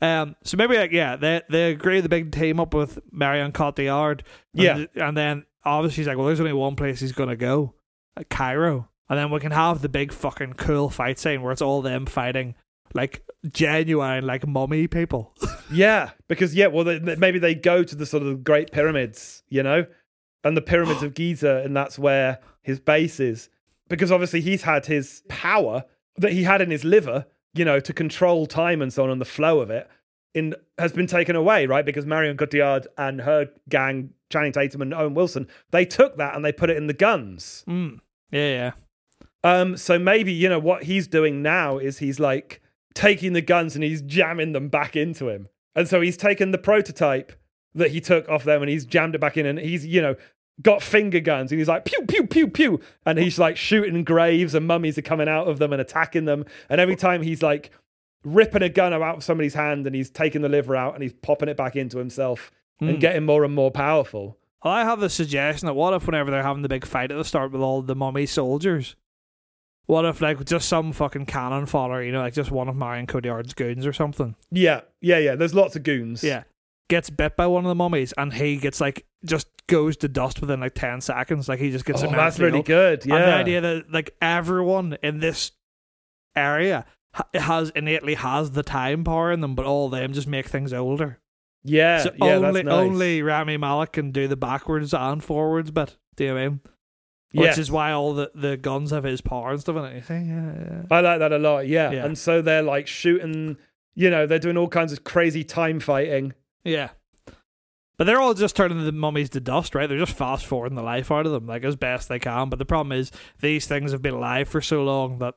Um. So maybe like yeah, they they agree the big team up with Marion Cotillard. And Yeah. th- and then obviously he's like, well, there's only one place he's gonna go, uh, Cairo, and then we can have the big fucking cool fight scene where it's all them fighting like genuine like mummy people. Yeah, because yeah, well, they- maybe they go to the sort of Great Pyramids, you know, and the pyramids of Giza, and that's where his base is. Because obviously he's had his power that he had in his liver, you know, to control time and so on, and the flow of it, in has been taken away, right? Because Marion Cotillard and her gang, Channing Tatum and Owen Wilson, they took that and they put it in the guns. mm. Yeah, yeah. Um, so maybe you know what he's doing now is he's like taking the guns and he's jamming them back into him, and so he's taken the prototype that he took off them and he's jammed it back in, and he's you know got finger guns and he's like pew pew pew pew, and he's like shooting graves and mummies are coming out of them and attacking them, and every time he's like ripping a gun out of somebody's hand and he's taking the liver out and he's popping it back into himself and hmm. getting more and more powerful. I have the suggestion that what if whenever they're having the big fight at the start with all the mummy soldiers, what if like just some fucking cannon fodder, you know, like just one of Marion Cotillard's goons or something, Yeah, yeah, yeah. There's lots of goons. yeah, gets bit by one of the mummies and he gets like just goes to dust within like ten seconds, like he just gets. Oh, immensely that's really good. Yeah. And the idea that like everyone in this area has innately has the time power in them, but all of them just make things older. Yeah, So yeah, only that's nice. only Rami Malek can do the backwards and forwards bit. Do you know what I mean? Which Yes. is why all the, the guns have his power and stuff in it. Yeah, yeah. I like that a lot. Yeah. Yeah. and so they're like shooting. You know, they're doing all kinds of crazy time fighting. Yeah. But they're all just turning the mummies to dust, right? They're just fast forwarding the life out of them, like as best they can. But the problem is, these things have been alive for so long that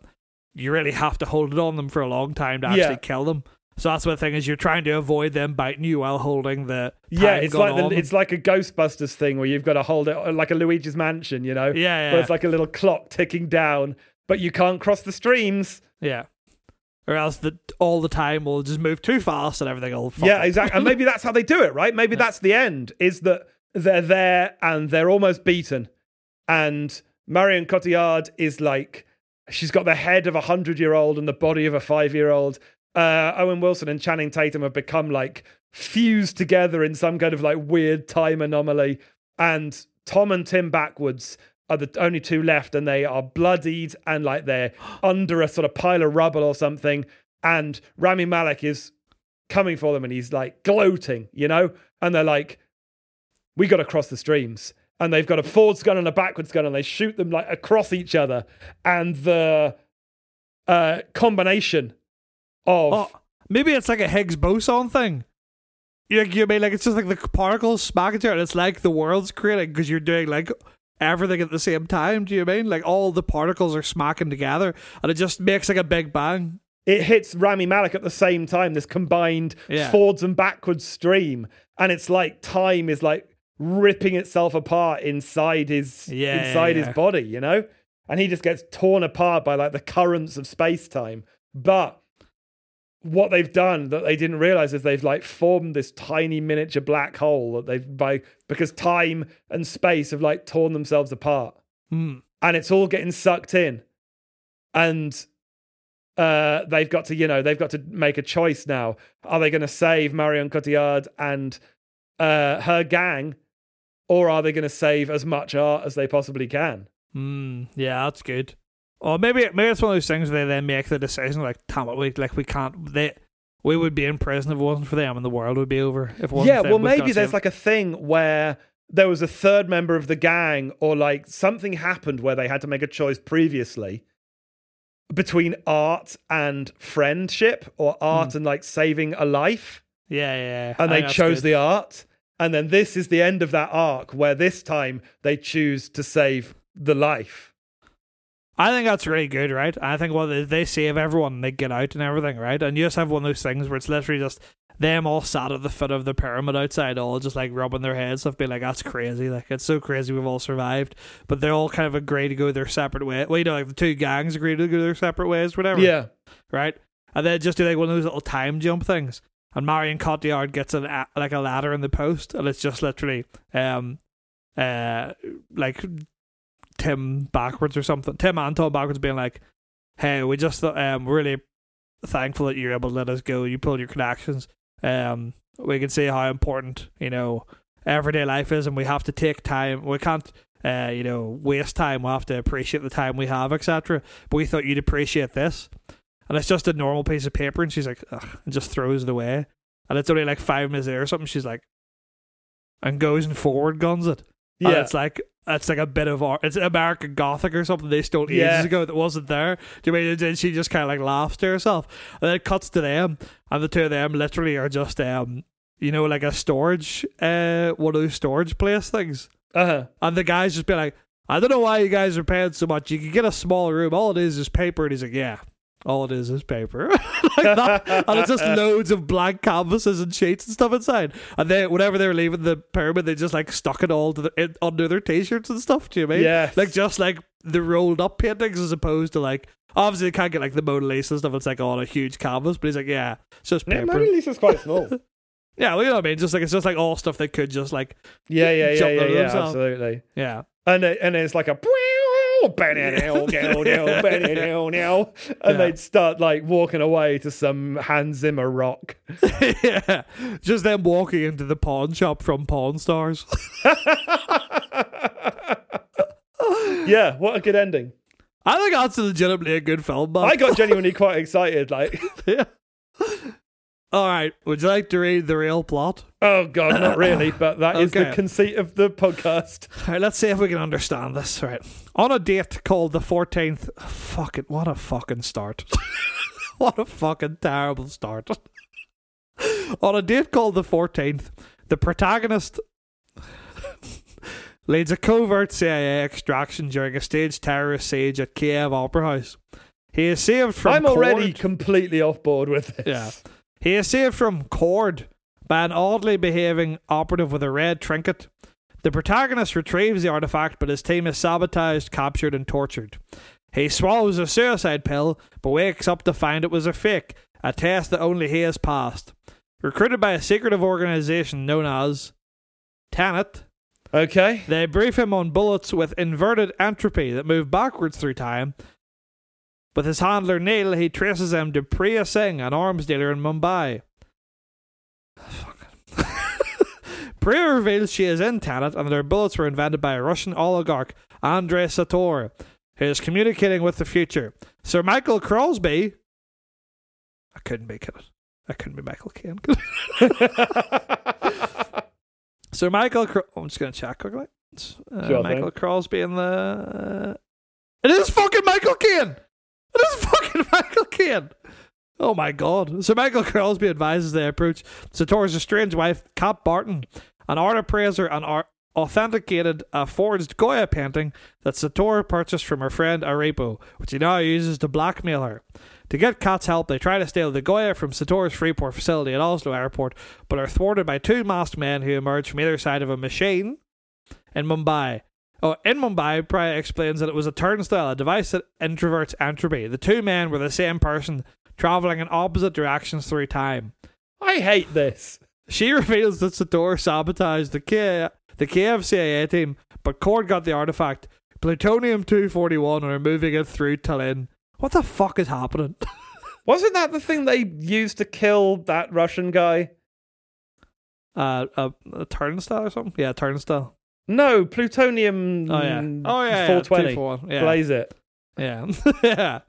you really have to hold it on them for a long time to actually Yeah. kill them. So that's what the thing is. You're trying to avoid them biting you while holding the Yeah, it's like the, it's like a Ghostbusters thing where you've got to hold it uh, like a Luigi's Mansion. You know, yeah, where yeah, it's like a little clock ticking down, but you can't cross the streams. yeah. Or else that all the time will just move too fast and everything will. fuck yeah, exactly. And maybe that's how they do it, right? Maybe that's the end. Is that they're there and they're almost beaten, and Marion Cotillard is like she's got the head of a hundred year old and the body of a five year old. Uh, Owen Wilson and Channing Tatum have become like fused together in some kind of like weird time anomaly, and Tom and Tim backwards are the only two left, and they are bloodied and like they're under a sort of pile of rubble or something. And Rami Malek is coming for them and he's like gloating, you know? And they're like, we got to cross the streams. And they've got a forwards gun and a backwards gun and they shoot them like across each other. And the uh, combination of. Oh, maybe it's like a Higgs boson thing. You, you mean like it's just like the particles smack each other and it's like the world's creating because you're doing like everything at the same time. Do you mean like all the particles are smacking together and it just makes like a big bang? it hits Rami Malek at the same time, this combined Yeah. forwards and backwards stream. And it's like time is like ripping itself apart inside his Yeah, inside yeah. his body, you know? And he just gets torn apart by like the currents of space time. But what they've done that they didn't realize is they've like formed this tiny miniature black hole that they've by because time and space have like torn themselves apart. Hmm. and it's all getting sucked in, and uh, they've got to, you know, they've got to make a choice now. Are they going to save Marion Cotillard and uh, her gang, or are they going to save as much art as they possibly can? Mm, yeah, that's good. Or maybe maybe it's one of those things where they then make the decision like, damn it, we like we can't. They we would be in prison if it wasn't for them, and the world would be over. If it wasn't Yeah, well, maybe there's like a thing where there was a third member of the gang, or like something happened where they had to make a choice previously between art and friendship, or art hmm. and like saving a life, yeah, yeah, yeah. and they chose good. the art. And then this is the end of that arc where this time they choose to save the life. I think that's really good, right? I think well, they, save everyone they get out and everything, right? And you just have one of those things where it's literally just them all sat at the foot of the pyramid outside, all just like rubbing their heads off, being like, "That's crazy! Like it's so crazy we've all survived." But they all kind of agree to go their separate way. Well, you know, like the two gangs agree to go their separate ways, whatever. Yeah. right? And then just do like one of those little time jump things. And Marion Cotillard gets an a- like a ladder in the post, and it's just literally um uh like Tim backwards or something. Tim Anton backwards being like, "Hey, we just um really thankful that you're able to let us go. You pulled your connections. Um, we can see how important you know everyday life is, and we have to take time. We can't." Uh, you know, waste time. We have to appreciate the time we have, etc. But we thought you'd appreciate this and it's just a normal piece of paper and she's like Ugh, and just throws it away and it's only like five minutes there or something she's like and goes and forward guns it and Yeah. it's like it's like a bit of art it's American Gothic or something they stole ages Yeah. ago that wasn't there do you mean and then she just kind of like laughs to herself and then it cuts to them and the two of them literally are just um you know like a storage uh one of those storage place things Uh huh. and the guys just be like, I don't know why you guys are paying so much. You can get a smaller room. All it is is paper. And he's like, yeah, all it is is paper. like that. And it's just loads of blank canvases and sheets and stuff inside. And then whenever they were leaving the pyramid, they just like stuck it all to the, in, under their t-shirts and stuff. Do you mean? Yes. Like just like the rolled up paintings as opposed to like, obviously they can't get like the Mona Lisa and stuff. It's like on a huge canvas. But he's like, yeah, it's just Yeah, paper. Mona Lisa's quite small. yeah, well, you know what I mean? Just like, it's just like all stuff they could just like, Yeah, yeah, yeah, yeah, yeah, absolutely. yeah. And it, and it's like a and they'd start like walking away to some Hans Zimmer rock. yeah, just them walking into the pawn shop from Pawn Stars. yeah, what a good ending. I think that's legitimately a good film. Man. I got genuinely quite excited. Like, yeah. All right, would you like to read the real plot? oh god, not really, but that is the conceit of the podcast. All right, let's see if we can understand this. All right, on a date called the fourteenth. Fuck it! What a fucking start! what a fucking terrible start! on a date called the fourteenth, the protagonist leads a covert CIA extraction during a staged terrorist siege at Kiev Opera House. He is saved from. I'm already Cord- completely off board with this. Yeah. He is saved from Cord by an oddly behaving operative with a red trinket. The protagonist retrieves the artifact, but his team is sabotaged, captured, and tortured. He swallows a suicide pill, but wakes up to find it was a fake, a test that only he has passed. Recruited by a secretive organization known as Tenet, Okay. they brief him on bullets with inverted entropy that move backwards through time. With his handler Neil, he traces them to Priya Singh, an arms dealer in Mumbai. Priya reveals she is in Tenet and that her bullets were invented by a Russian oligarch, Andrei Sator, who is communicating with the future. Sir Michael Crosby. I couldn't make it. I couldn't be Michael Caine. Sir Michael. Cro- I'm just gonna check quickly. Uh, Sure Michael thing. Crosby in the. It is fucking Michael Caine. It is fucking Michael Caine. Oh my god. Sir Michael Crosby advises they approach Sator's estranged wife, Kat Barton, an art appraiser and art authenticated a forged Goya painting that Sator purchased from her friend Arepo, which he now uses to blackmail her. To get Kat's help, they try to steal the Goya from Sator's Freeport facility at Oslo Airport, but are thwarted by two masked men who emerge from either side of a machine in Mumbai. Oh, in Mumbai, Priya explains that it was a turnstile, a device that introverts entropy. The two men were the same person, traveling in opposite directions through time. I hate this. She reveals that Sator sabotaged the Kiev, the Kiev CIA team, but Cord got the artifact, plutonium 241 and are moving it through Tallinn. What the fuck is happening? Wasn't that the thing they used to kill that Russian guy? Uh, a, a turnstile or something? Yeah, turnstile. No, plutonium. Oh yeah. Oh yeah. Four twenty. 241, Yeah. Blaze it. Yeah. yeah.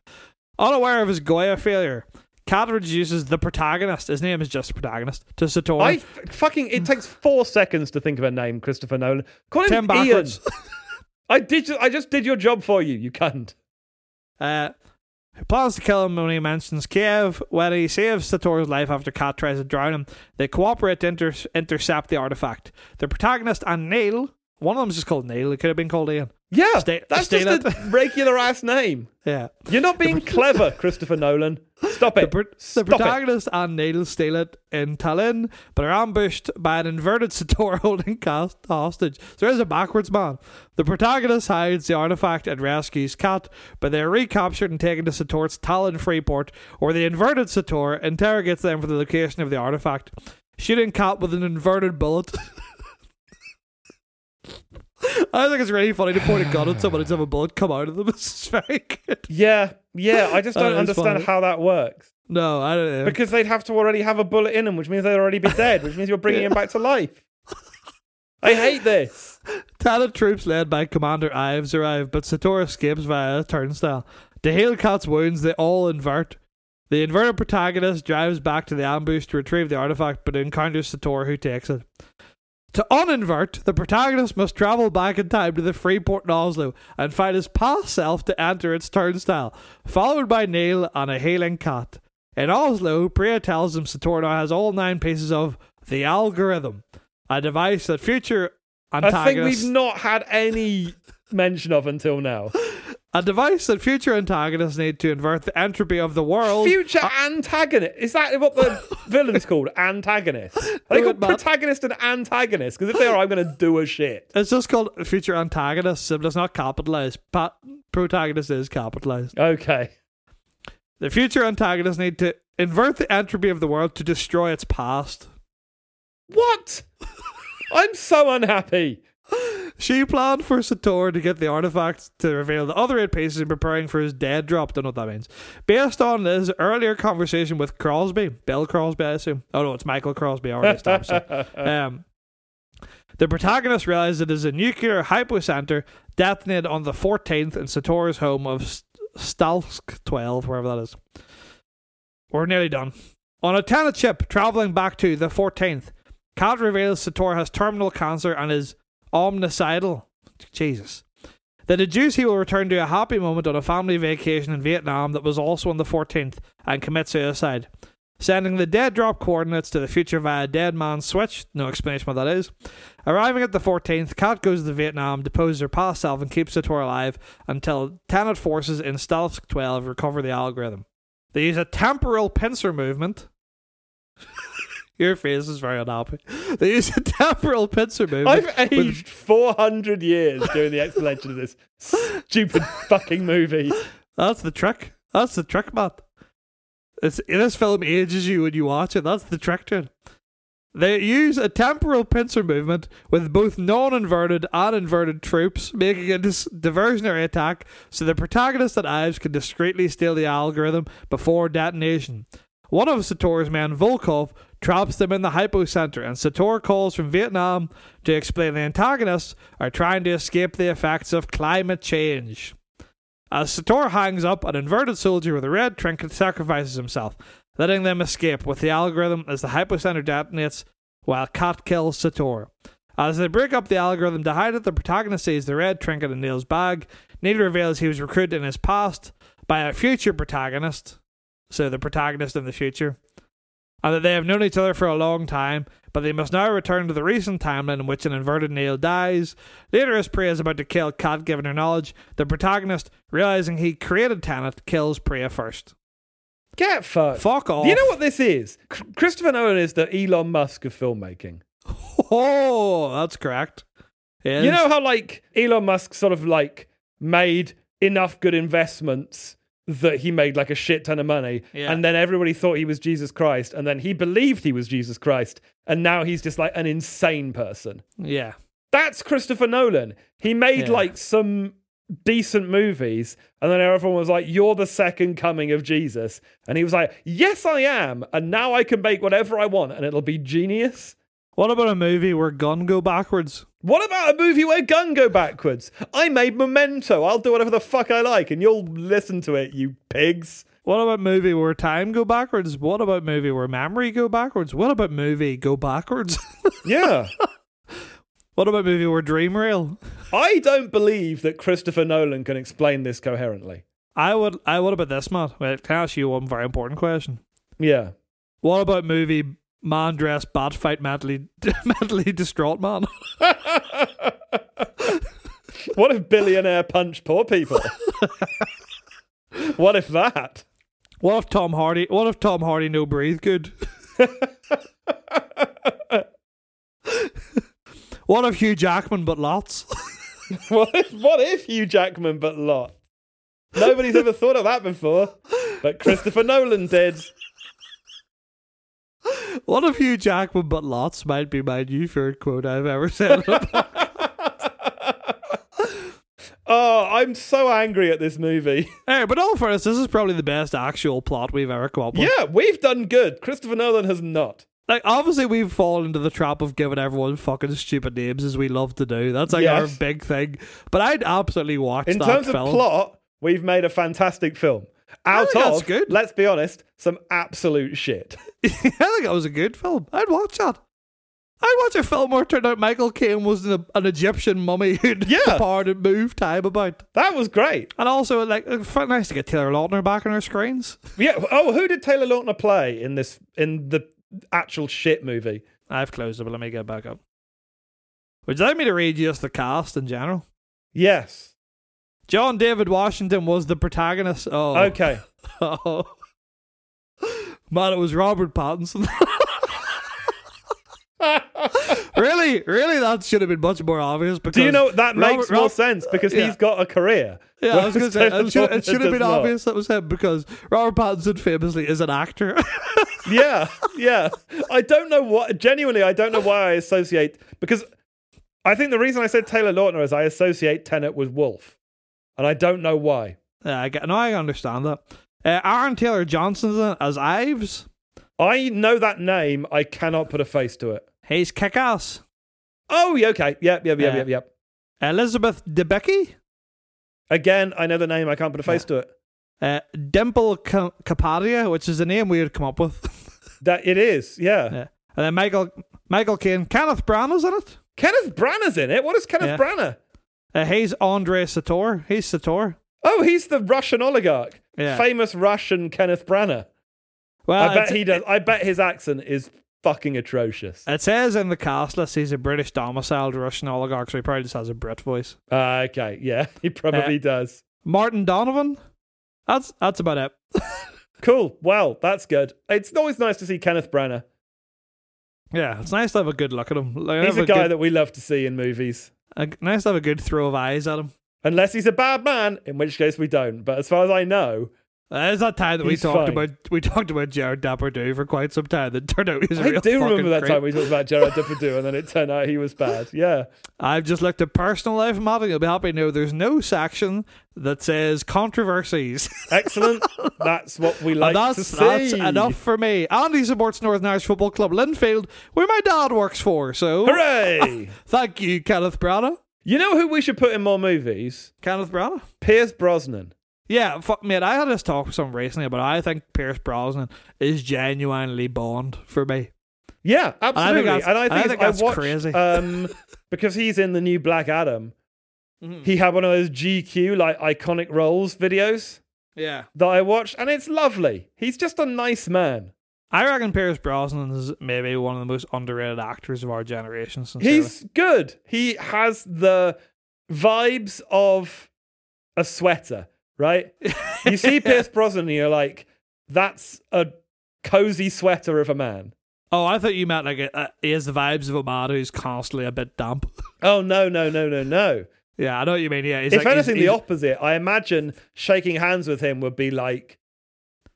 Unaware of his Goya failure, Kat reduces the protagonist, his name is just protagonist, to Sator. I f- fucking. It takes four seconds to think of a name, Christopher Nolan. Call him Ten Ian. I did. I just did your job for you. You cunt. Uh, who plans to kill him when he mentions Kiev. When he saves Sator's life after Kat tries to drown him, they cooperate to inter- intercept the artifact. The protagonist and Neil, one of them's just called Neil, it could have been called Ian. Yeah, Stay- that's stay just a regular ass name. Yeah. You're not being clever, Christopher Nolan. Stop The, it. the Stop it. protagonist and Neil steal it in Tallinn, but are ambushed by an inverted Sator holding cast hostage. So there's a backwards man. The protagonist hides the artifact and rescues Kat, but they are recaptured and taken to Sator's Tallinn Freeport, where the inverted Sator interrogates them for the location of the artifact, shooting Kat with an inverted bullet. I think it's really funny to point a gun at someone and have a bullet come out of them. It's very good. Yeah, yeah. I just Oh, don't that's understand funny. how that works. No, I don't know. Because they'd have to already have a bullet in them, which means they'd already be dead, which means you're bringing him back to life. I hate this. Tenet troops led by Commander Ives arrive, but Sator escapes via a turnstile. To heal Kat's wounds, they all invert. The inverted protagonist drives back to the ambush to retrieve the artifact, but encounters Sator, who takes it. To uninvert, the protagonist must travel back in time to the free port in Oslo and find his past self to enter its turnstile, followed by Neil and a healing Kat. In Oslo, Priya tells him Sator now has all nine pieces of the algorithm, a device that future antagonists... I think we've not had any mention of until now. a device that future antagonists need to invert the entropy of the world. Future ah. antagonist. Is that what the villain's called? Antagonist. Are they called protagonist and antagonist? Because if they are, I'm going to do a shit. it's just called future antagonists, but it's not capitalized. Pa- protagonist is capitalized. Okay. The future antagonists need to invert the entropy of the world to destroy its past. What? I'm so unhappy. She planned for Sator to get the artifact to reveal the other eight pieces and preparing for his dead drop. Don't know what that means. Based on his earlier conversation with Crosby, Bill Crosby, I assume. Oh no, it's Michael Crosby. I already stopped. Um, the protagonist realizes it is a nuclear hypocenter detonated on the 14th in Sator's home of Stalsk 12, wherever that is. We're nearly done. On a Tenet ship traveling back to the 14th, Kat reveals Sator has terminal cancer and is omnicidal. Jesus. They deduce he will return to a happy moment on a family vacation in Vietnam that was also on the 14th and commit suicide. Sending the dead drop coordinates to the future via Dead Man's Switch. No explanation what that is. Arriving at the 14th, Kat goes to Vietnam, deposes her past self, and keeps Sator alive until Tenet forces in Stalsk 12 recover the algorithm. They use a temporal pincer movement. Your face is very unhappy. They use a temporal pincer movement. I've aged 400 years doing the explanation of this stupid fucking movie. That's the trick. That's the trick, Matt. It's, this film ages you when you watch it. That's the trick to it. They use a temporal pincer movement with both non-inverted and inverted troops, making a dis- diversionary attack so the protagonist and Ives can discreetly steal the algorithm before detonation. One of Sator's men, Volkov, traps them in the hypocenter, and Sator calls from Vietnam to explain the antagonists are trying to escape the effects of climate change. As Sator hangs up, an inverted soldier with a red trinket sacrifices himself, letting them escape with the algorithm as the hypocenter detonates while Kat kills Sator. As they break up the algorithm to hide it, the protagonist sees the red trinket in Neil's bag. Neil reveals he was recruited in his past by a future protagonist, so the protagonist in the future, and that they have known each other for a long time, but they must now return to the recent timeline in which an inverted Neil dies. Later, as Priya is about to kill Kat, given her knowledge, the protagonist, realizing he created Tenet, kills Priya first. Get fucked. Fuck off. You know what this is? C- Christopher Nolan is the Elon Musk of filmmaking. Oh, that's correct. Yes. You know how like Elon Musk sort of like made enough good investments that he made like a shit ton of money Yeah. and then everybody thought he was Jesus Christ and then he believed he was Jesus Christ and now he's just like an insane person. Yeah. That's Christopher Nolan. He made Yeah. like some decent movies, and then everyone was like, "You're the second coming of Jesus," and he was like, "Yes, I am, and now I can make whatever I want, and it'll be genius." What about a movie where gun go backwards? What about a movie where gun go backwards? I made Memento. I'll do whatever the fuck I like, and you'll listen to it, you pigs. What about movie where time go backwards? What about movie where memory go backwards? What about movie go backwards? Yeah. what about movie where dream real? I don't believe that Christopher Nolan can explain this coherently. I would. I what about this, Matt? Wait, can I ask you one very important question? Yeah. What about movie man dressed bat fight mentally mentally distraught man? What if billionaire punch poor people? what if that? What if Tom Hardy? What if Tom Hardy no breathe good? what if Hugh Jackman but lots? What if what if Hugh Jackman but lot? Nobody's ever thought of that before, but Christopher Nolan did. What of you, Jackman but lots might be my new favorite quote I've ever said? Oh, I'm so angry at this movie. hey, but all for us, this is probably the best actual plot we've ever come up with. Yeah, we've done good. Christopher Nolan has not. Like, obviously, we've fallen into the trap of giving everyone fucking stupid names as we love to do. That's like Yes. our big thing. But I'd absolutely watch In that terms film. of plot, we've made a fantastic film. Out of, good. let's be honest, some absolute shit. I think that was a good film. I'd watch that. I'd watch a film where it turned out Michael Caine was an, an Egyptian mummy who'd Yeah. power to move time about. That was great. And also, like, nice to get Taylor Lautner back on our screens. Yeah. Oh, who did Taylor Lautner play in this in the actual shit movie? I've closed it, but let me get back up. Would you like me to read you just the cast in general? Yes. John David Washington was the protagonist. Oh, Okay. oh. man, it was Robert Pattinson. really, really, that should have been much more obvious. Because Do you know that Robert- makes more sense because yeah. he's got a career. Yeah, I was going to say it should, it should have been not. obvious that was him because Robert Pattinson famously is an actor. yeah, yeah. I don't know what. Genuinely, I don't know why I associate because I think the reason I said Taylor Lautner is I associate Tenet with Wolf, and I don't know why. yeah, I get, no, I understand that. Uh, Aaron Taylor Johnson as Ives. I know that name. I cannot put a face to it. He's kick-ass. Oh, yeah, okay. Yep, yep, yep, Yeah. yep, yep. Elizabeth Debicki. Again, I know the name. I can't put a face to it. Uh, Dimple Ca- Kapadia, which is a name we had come up with. That it is. Yeah. yeah. And then Michael Michael Caine. Kenneth Branagh's in it. Kenneth Branagh's in it. What is Kenneth Yeah. Branagh? Uh, he's Andre Sator. He's Sator. Oh, he's the Russian oligarch. Yeah. Famous Russian Kenneth Branagh. Well, I bet he does. I bet his accent is fucking atrocious. It says in the cast list he's a British domiciled Russian oligarch, so he probably just has a Brit voice. Uh, okay, yeah, he probably Uh, does. Martin Donovan. That's that's about it. Cool. Well, that's good. It's always nice to see Kenneth Branagh. Yeah, it's nice to have a good look at him. Like, He's have a guy good, that we love to see in movies. A, nice to have a good throw of eyes at him. Unless he's a bad man, in which case we don't. But as far as I know, There's that time that we talked fine. about we talked about Jared Depardieu for quite some time. That turned out he was a I real do remember that creep. time we talked about Gerard Depardieu, and then it turned out he was bad. Yeah. I've just looked at personal life, and You'll be happy to know there's no section that says controversies. Excellent. that's what we like and to that's, see. that's enough for me. Andy supports Northern Irish Football Club Linfield, where my dad works for. So Hooray! thank you, Kenneth Branagh. you know who we should put in more movies? Kenneth Branagh. Pierce Brosnan. Yeah, fuck, mate. I had this talk with someone recently, but I think Pierce Brosnan is genuinely Bond for me. Yeah, absolutely. that's- and I I think, think I that's watched, crazy. Um, because he's in the new Black Adam. Mm-hmm. He had one of those GQ like iconic roles videos Yeah, that I watched, and it's lovely. He's just a nice man. I reckon Pierce Brosnan is maybe one of the most underrated actors of our generation. Sincerely. He's good. He has the vibes of a sweater, right? You see Pierce Brosnan, and you're like, that's a cozy sweater of a man. Oh, I thought you meant like a, uh, he has the vibes of a man who's constantly a bit damp. Oh no, no, no, no, no. yeah, I know what you mean. Yeah, he's if like, anything, he's- the opposite. I imagine shaking hands with him would be like,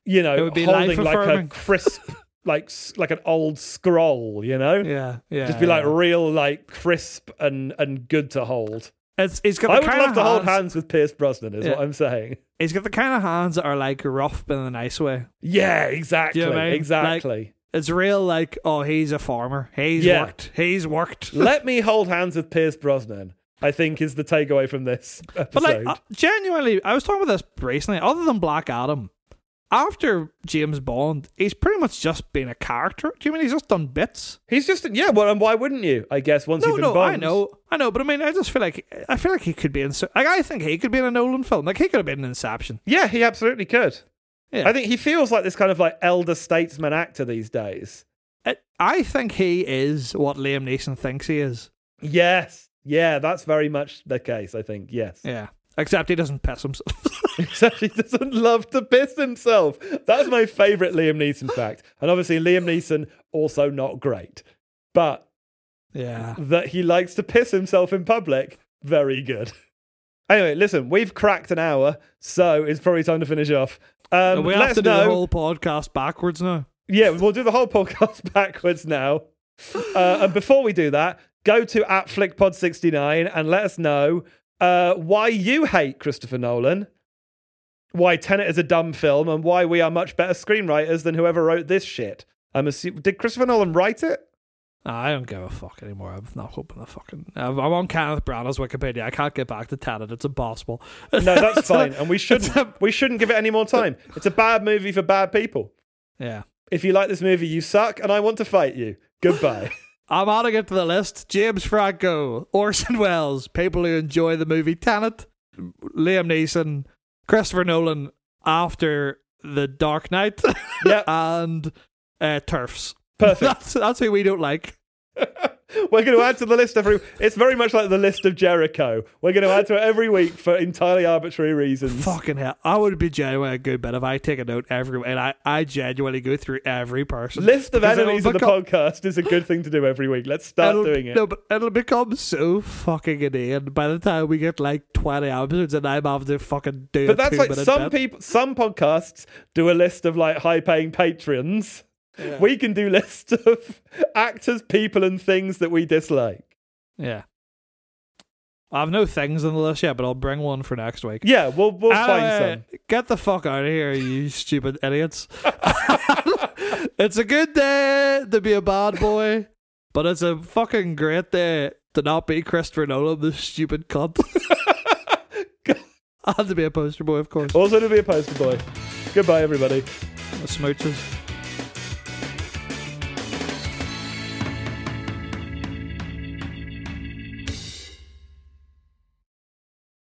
you know, holding like a crisp, like like an old scroll. You know, Yeah, yeah. just be like real, like crisp and and good to hold. It's he's got. I the would kind love of to hold hands- with Pierce Brosnan, is Yeah. what I'm saying. He's got the kind of hands that are like rough but in a nice way. Yeah, exactly. You know I mean? Exactly. It's real like, oh, he's a farmer. He's Yeah. worked. He's worked. Let me hold hands with Pierce Brosnan, I think is the takeaway from this episode. But like, uh, genuinely, I was talking about this recently. Other than Black Adam, after James Bond, he's pretty much just been a character. Do you mean he's just done bits? He's just, yeah, well, and why wouldn't you? I guess once No, you've been no, Bond. I know, I know, but I mean, I just feel like I feel like he could be in. Like, I think he could be in a Nolan film. Like, he could have been in Inception. Yeah, he absolutely could. Yeah. I think he feels like this kind of like elder statesman actor these days. I- I think he is what Liam Neeson thinks he is. Yes. Yeah, that's very much the case, I think. Yes. Yeah, except he doesn't piss himself. Except he doesn't love to piss himself. That's my favourite Liam Neeson fact. And obviously, Liam Neeson, also not great. But yeah. that he likes to piss himself in public, very good. Anyway, listen, we've cracked an hour, so it's probably time to finish off. Um, we have to do know. the whole podcast backwards now. Yeah, we'll do the whole podcast backwards now. Uh, and before we do that, go to at FlickPod69 and let us know uh, why you hate Christopher Nolan, why Tenet is a dumb film, and why we are much better screenwriters than whoever wrote this shit. I'm assuming, did Christopher Nolan write it? Nah, I don't give a fuck anymore. I'm not hoping the fucking. I'm I'm on Kenneth Branagh's Wikipedia. I can't get back to Tenet. It's impossible. No, that's fine, and we shouldn't. a- We shouldn't give it any more time. It's a bad movie for bad people. yeah. If you like this movie, you suck, and I want to fight you. Goodbye. I'm adding it to the list. James Franco, Orson Welles, people who enjoy the movie Tenet, Liam Neeson, Christopher Nolan after The Dark Knight, yeah, and uh, TERFs. perfect. That's that's who we don't like. We're going to add to the list every. It's very much like the list of Jericho. We're going to add to it every week for entirely arbitrary reasons. Fucking hell. I would be genuinely a good bit if I take a note every and I, I genuinely go through every person. List of enemies of the become- podcast is a good thing to do every week. Let's start doing it. No, but it'll become so fucking inane by the time we get like 20 episodes and I'm having to fucking do but that's like some bit. people, some podcasts do a list of like high-paying patrons. Yeah. We can do lists of actors, people, and things that we dislike. Yeah. I have no things on the list yet, but I'll bring one for next week. Yeah, we'll we'll find some. Get the fuck out of here, you stupid idiots. it's a good day to be a bad boy, but it's a fucking great day to not be Christopher Nolan, the stupid cunt. I have to be a poster boy, of course. Also to be a poster boy. Goodbye, everybody. Smooches.